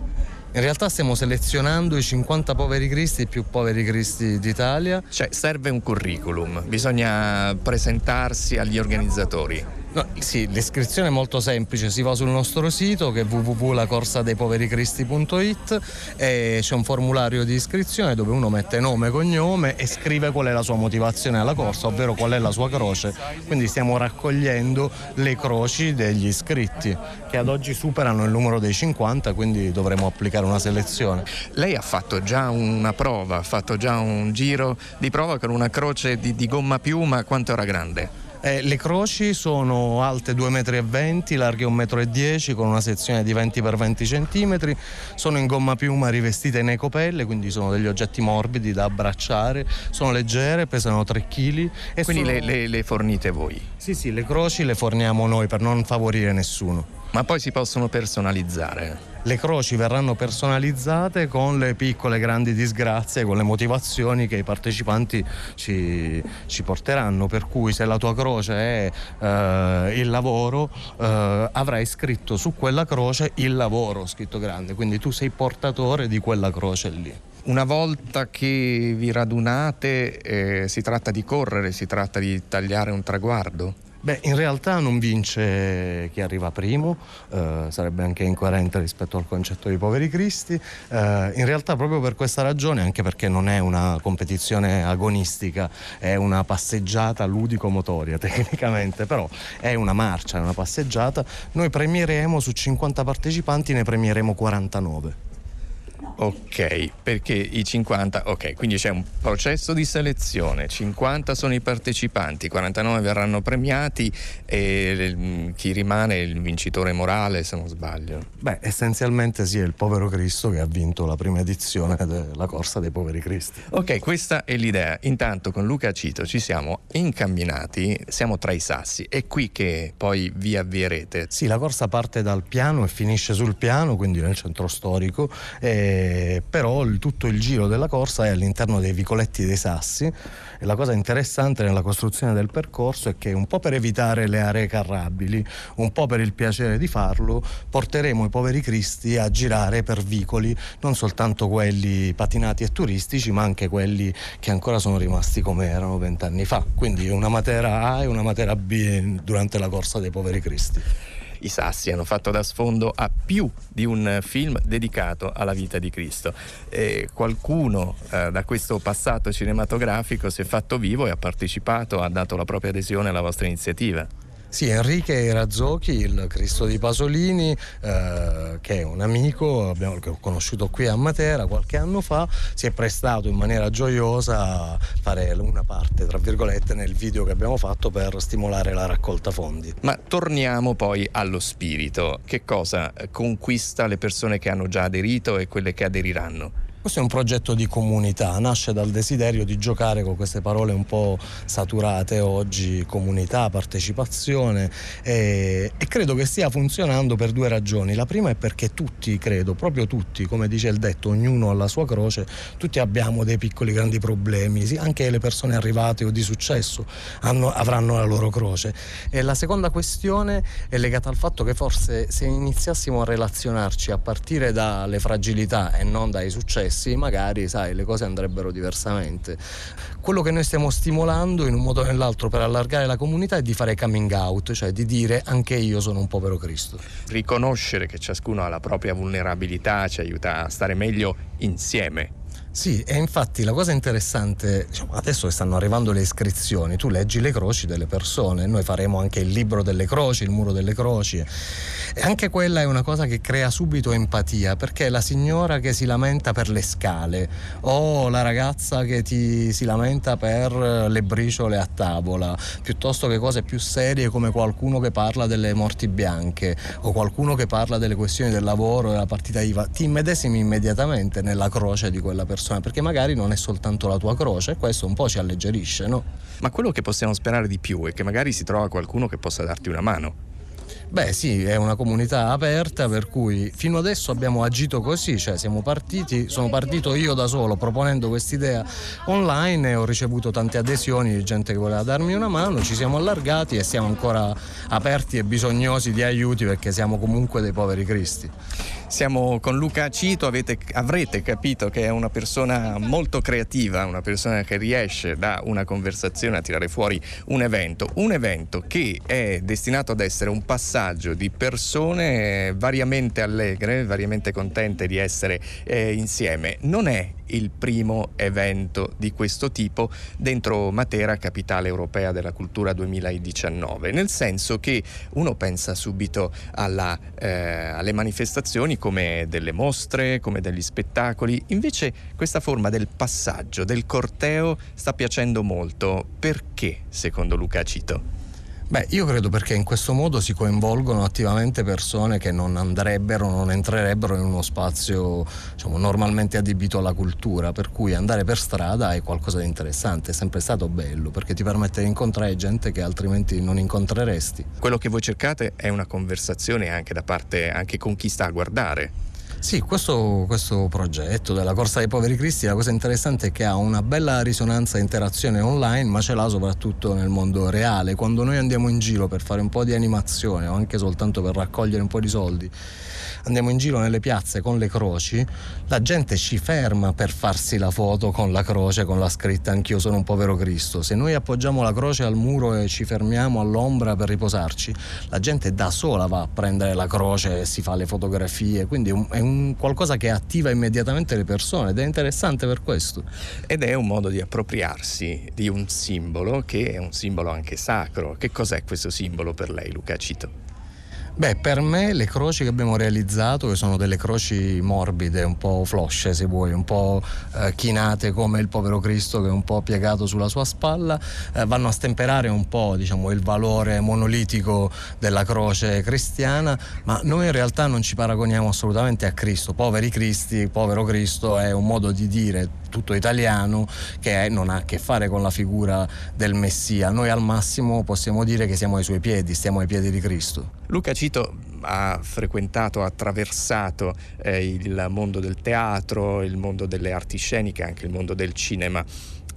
In realtà stiamo selezionando i 50 poveri cristi, i più poveri cristi d'Italia. Cioè serve un curriculum, bisogna presentarsi agli organizzatori. No, sì, l'iscrizione è molto semplice, si va sul nostro sito che è www.lacorsadeipovericristi.it e c'è un formulario di iscrizione dove uno mette nome, cognome e scrive qual è la sua motivazione alla corsa, ovvero qual è la sua croce. Quindi stiamo raccogliendo le croci degli iscritti che ad oggi superano il numero dei 50, quindi dovremo applicare una selezione. Lei ha fatto già una prova, ha fatto già un giro di prova con una croce di, di gomma piuma, quanto era grande? Eh, le croci sono alte 2,20 m, larghe 1,10 m con una sezione di 20 x 20 cm, sono in gomma piuma rivestite in ecopelle, quindi sono degli oggetti morbidi da abbracciare, sono leggere, pesano 3 kg. E quindi sono... le, le, le fornite voi? Sì, sì, le croci le forniamo noi per non favorire nessuno. Ma poi si possono personalizzare? Le croci verranno personalizzate con le piccole grandi disgrazie, con le motivazioni che i partecipanti ci, ci porteranno. Per cui se la tua croce è eh, il lavoro, eh, avrai scritto su quella croce il lavoro scritto grande, quindi tu sei portatore di quella croce lì. Una volta che vi radunate eh, si tratta di correre, si tratta di tagliare un traguardo? Beh, in realtà non vince chi arriva primo, eh, sarebbe anche incoerente rispetto al concetto di poveri cristi. Eh, in realtà proprio per questa ragione, anche perché non è una competizione agonistica, è una passeggiata ludico-motoria tecnicamente, però è una marcia, è una passeggiata, noi premieremo su 50 partecipanti, ne premieremo 49. Ok, perché i 50, ok, quindi c'è un processo di selezione, 50 sono i partecipanti, 49 verranno premiati e mm, chi rimane è il vincitore morale se non sbaglio. Beh, essenzialmente sì, è il povero Cristo che ha vinto la prima edizione della corsa dei poveri cristi. Ok, questa è l'idea. Intanto con Luca Cito ci siamo incamminati, siamo tra i sassi, è qui che poi vi avvierete. Sì, la corsa parte dal piano e finisce sul piano, quindi nel centro storico. E però il, tutto il giro della corsa è all'interno dei vicoletti dei sassi e la cosa interessante nella costruzione del percorso è che un po' per evitare le aree carrabili, un po' per il piacere di farlo, porteremo i poveri cristi a girare per vicoli, non soltanto quelli patinati e turistici, ma anche quelli che ancora sono rimasti come erano vent'anni fa. Quindi una matera A e una matera B durante la corsa dei poveri cristi i Sassi hanno fatto da sfondo a più di un film dedicato alla vita di Cristo. E qualcuno eh, da questo passato cinematografico si è fatto vivo e ha partecipato, ha dato la propria adesione alla vostra iniziativa. Sì, Enrique Razzocchi, il Cristo di Pasolini, eh, che è un amico abbiamo, che ho conosciuto qui a Matera qualche anno fa, si è prestato in maniera gioiosa a fare una parte, tra virgolette, nel video che abbiamo fatto per stimolare la raccolta fondi. Ma torniamo poi allo spirito. Che cosa conquista le persone che hanno già aderito e quelle che aderiranno? Questo è un progetto di comunità, nasce dal desiderio di giocare con queste parole un po' saturate oggi, comunità, partecipazione e, e, credo che stia funzionando per due ragioni. La prima è perché tutti, credo, proprio tutti, come dice il detto, ognuno ha la sua croce, tutti abbiamo dei piccoli grandi problemi, sì, anche le persone arrivate o di successo hanno, avranno la loro croce. E la seconda questione è legata al fatto che forse se iniziassimo a relazionarci a partire dalle fragilità e non dai successi, successi, magari sai, le cose andrebbero diversamente. Quello che noi stiamo stimolando in un modo o nell'altro per allargare la comunità è di fare coming out, cioè di dire anche io sono un povero Cristo. Riconoscere che ciascuno ha la propria vulnerabilità ci aiuta a stare meglio insieme sì, e infatti la cosa interessante, diciamo, adesso che stanno arrivando le iscrizioni, tu leggi le croci delle persone, noi faremo anche il libro delle croci, il muro delle croci, e anche quella è una cosa che crea subito empatia, perché la signora che si lamenta per le scale o la ragazza che ti, si lamenta per le briciole a tavola, piuttosto che cose più serie come qualcuno che parla delle morti bianche o qualcuno che parla delle questioni del lavoro, della partita IVA, ti immedesimi immediatamente nella croce di quella persona persona, perché magari non è soltanto la tua croce e questo un po' ci alleggerisce, no? Ma quello che possiamo sperare di più è che magari si trova qualcuno che possa darti una mano. Beh sì, è una comunità aperta per cui fino adesso abbiamo agito così, cioè siamo partiti, sono partito io da solo proponendo quest'idea online e ho ricevuto tante adesioni di gente che voleva darmi una mano, ci siamo allargati e siamo ancora aperti e bisognosi di aiuti perché siamo comunque dei poveri cristi. Siamo con Luca Cito, avete, avrete capito che è una persona molto creativa, una persona che riesce da una conversazione a tirare fuori un evento, un evento che è destinato ad essere un passaggio di persone variamente allegre, variamente contente di essere eh, insieme. Non è il primo evento di questo tipo dentro Matera, capitale europea della cultura 2019, nel senso che uno pensa subito alla, eh, alle manifestazioni come delle mostre, come degli spettacoli, invece questa forma del passaggio, del corteo sta piacendo molto. Perché, secondo Luca Cito? Beh, io credo perché in questo modo si coinvolgono attivamente persone che non andrebbero, non entrerebbero in uno spazio diciamo, normalmente adibito alla cultura, per cui andare per strada è qualcosa di interessante, è sempre stato bello perché ti permette di incontrare gente che altrimenti non incontreresti. Quello che voi cercate è una conversazione anche da parte anche con chi sta a guardare. Sì, questo, questo, progetto della Corsa dei Poveri Cristi, la cosa interessante è che ha una bella risonanza e interazione online, ma ce l'ha soprattutto nel mondo reale. Quando noi andiamo in giro per fare un po' di animazione o anche soltanto per raccogliere un po' di soldi, andiamo in giro nelle piazze con le croci, la gente ci ferma per farsi la foto con la croce, con la scritta Anch'io sono un povero Cristo. Se noi appoggiamo la croce al muro e ci fermiamo all'ombra per riposarci, la gente da sola va a prendere la croce e si fa le fotografie, quindi è un qualcosa che attiva immediatamente le persone ed è interessante per questo. Ed è un modo di appropriarsi di un simbolo che è un simbolo anche sacro. Che cos'è questo simbolo per lei, Luca Cito? Beh, per me le croci che abbiamo realizzato, che sono delle croci morbide, un po' flosce se vuoi, un po' eh, chinate come il povero Cristo che è un po' piegato sulla sua spalla, eh, vanno a stemperare un po' diciamo, il valore monolitico della croce cristiana, ma noi in realtà non ci paragoniamo assolutamente a Cristo. Poveri Cristi, povero Cristo è un modo di dire tutto italiano che non ha a che fare con la figura del Messia. Noi al massimo possiamo dire che siamo ai suoi piedi, stiamo ai piedi di Cristo. Luca Cito ha frequentato, ha attraversato eh, il mondo del teatro, il mondo delle arti sceniche, anche il mondo del cinema.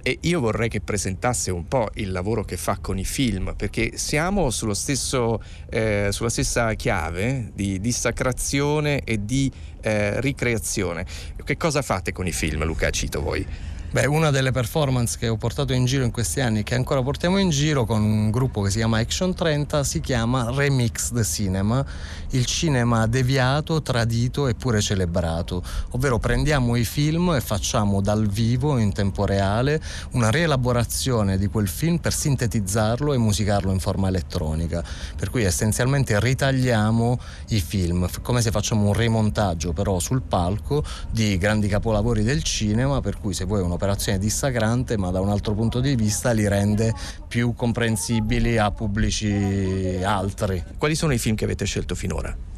E io vorrei che presentasse un po' il lavoro che fa con i film, perché siamo stesso, eh, sulla stessa chiave di dissacrazione e di eh, ricreazione. Che cosa fate con i film, Luca? Cito voi. Beh, una delle performance che ho portato in giro in questi anni e che ancora portiamo in giro con un gruppo che si chiama Action 30 si chiama Remix the Cinema, il cinema deviato, tradito eppure celebrato, ovvero prendiamo i film e facciamo dal vivo in tempo reale una rielaborazione di quel film per sintetizzarlo e musicarlo in forma elettronica, per cui essenzialmente ritagliamo i film, come se facciamo un rimontaggio però sul palco di grandi capolavori del cinema, per cui se vuoi uno un'operazione dissacrante, ma da un altro punto di vista li rende più comprensibili a pubblici altri. Quali sono i film che avete scelto finora?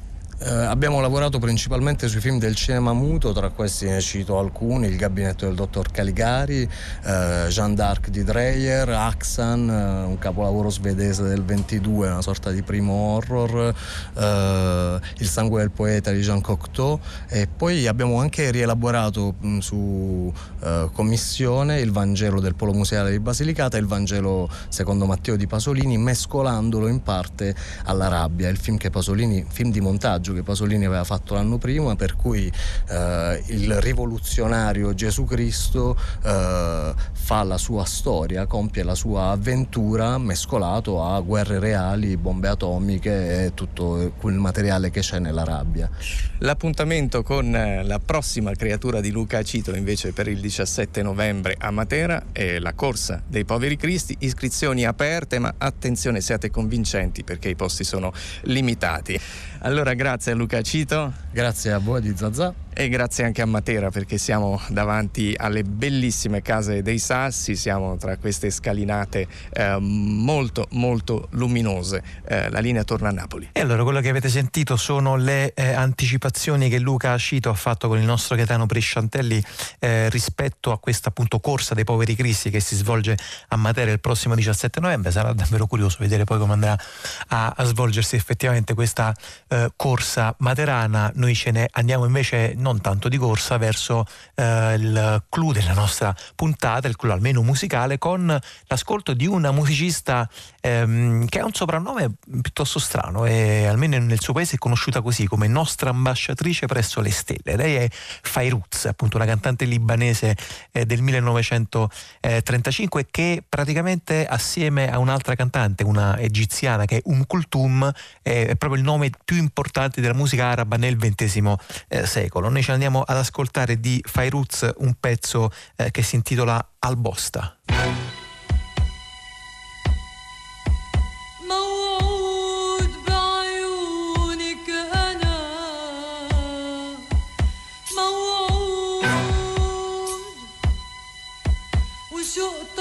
Eh, abbiamo lavorato principalmente sui film del cinema muto, tra questi ne cito alcuni, Il gabinetto del dottor Caligari, eh, Jeanne d'Arc di Dreyer, Axan, eh, un capolavoro svedese del 22, una sorta di primo horror, eh, Il sangue del poeta di Jean Cocteau. E poi abbiamo anche rielaborato mh, su eh, commissione il Vangelo del Polo Museale di Basilicata e il Vangelo secondo Matteo di Pasolini, mescolandolo in parte alla rabbia, il film che Pasolini, film di montaggio, che Pasolini aveva fatto l'anno prima, per cui eh, il rivoluzionario Gesù Cristo eh, fa la sua storia, compie la sua avventura mescolato a guerre reali, bombe atomiche e tutto quel materiale che c'è nella rabbia. L'appuntamento con eh, la prossima creatura di Luca Cito invece per il 17 novembre a Matera è la corsa dei poveri cristi, iscrizioni aperte ma attenzione siate convincenti perché i posti sono limitati. Allora grazie a Luca Cito. Grazie a voi di Zazà. E grazie anche a Matera perché siamo davanti alle bellissime case dei Sassi, siamo tra queste scalinate eh, molto molto luminose. Eh, la linea torna a Napoli. E allora quello che avete sentito sono le eh, anticipazioni che Luca Cito ha fatto con il nostro Gaetano Prisciantelli eh, rispetto a questa appunto corsa dei poveri cristi che si svolge a Matera il prossimo 17 novembre. Sarà davvero curioso vedere poi come andrà a, a svolgersi effettivamente questa eh, corsa materana. Noi ce ne andiamo invece non tanto di corsa verso eh, il clou della nostra puntata, il clou almeno musicale, con l'ascolto di una musicista ehm, che ha un soprannome piuttosto strano e almeno nel suo paese è conosciuta così come nostra ambasciatrice presso le stelle. Lei è Fairuz, appunto una cantante libanese eh, del 1935 che praticamente assieme a un'altra cantante, una egiziana che è Um Kultum, è proprio il nome più importante della musica araba nel XX eh, secolo. Noi ci andiamo ad ascoltare di Fairuz un pezzo eh, che si intitola Albosta. موعود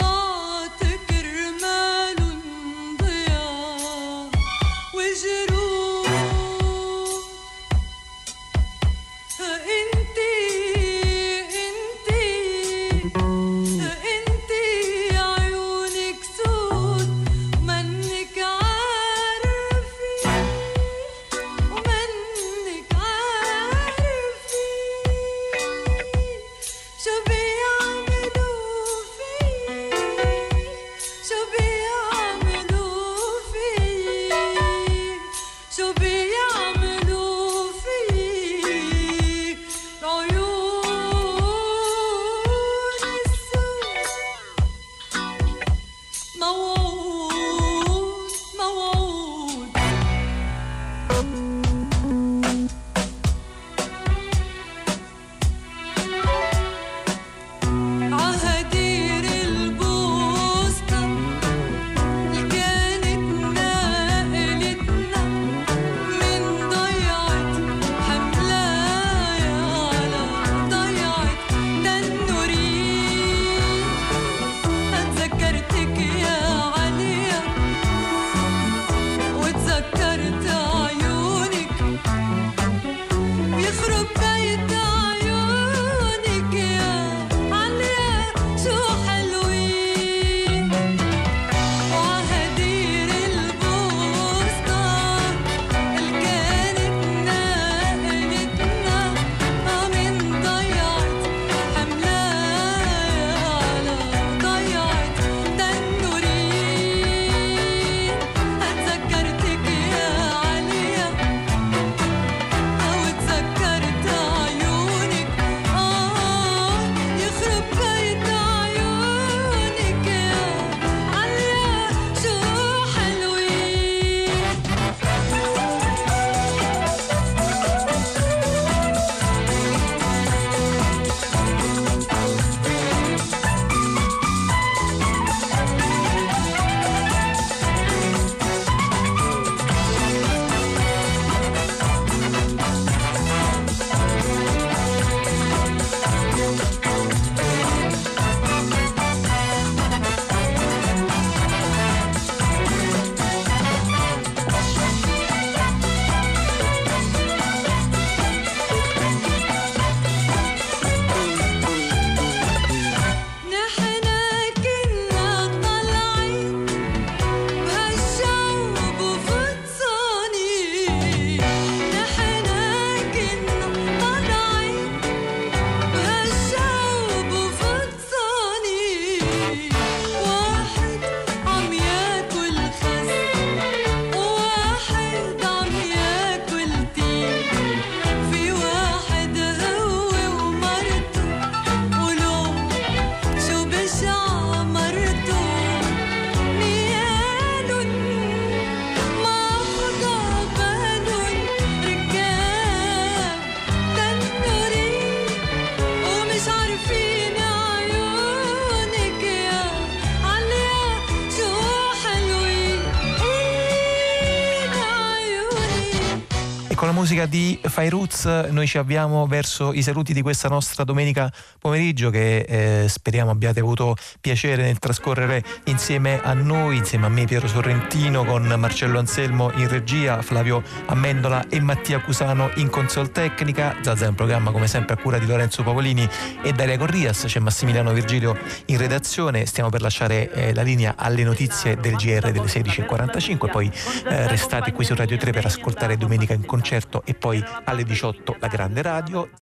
musica di Fairuz. Noi ci avviamo verso i saluti di questa nostra domenica pomeriggio che eh, speriamo abbiate avuto piacere nel trascorrere insieme a noi, insieme a me Piero Sorrentino con Marcello Anselmo in regia, Flavio Amendola e Mattia Cusano in console tecnica. Zazza un programma come sempre a cura di Lorenzo Pavolini e Daria Corrias, c'è Massimiliano Virgilio in redazione, stiamo per lasciare eh, la linea alle notizie del GR delle 16.45, poi eh, restate qui su Radio 3 per ascoltare domenica in concerto e poi alle 18 la grande radio.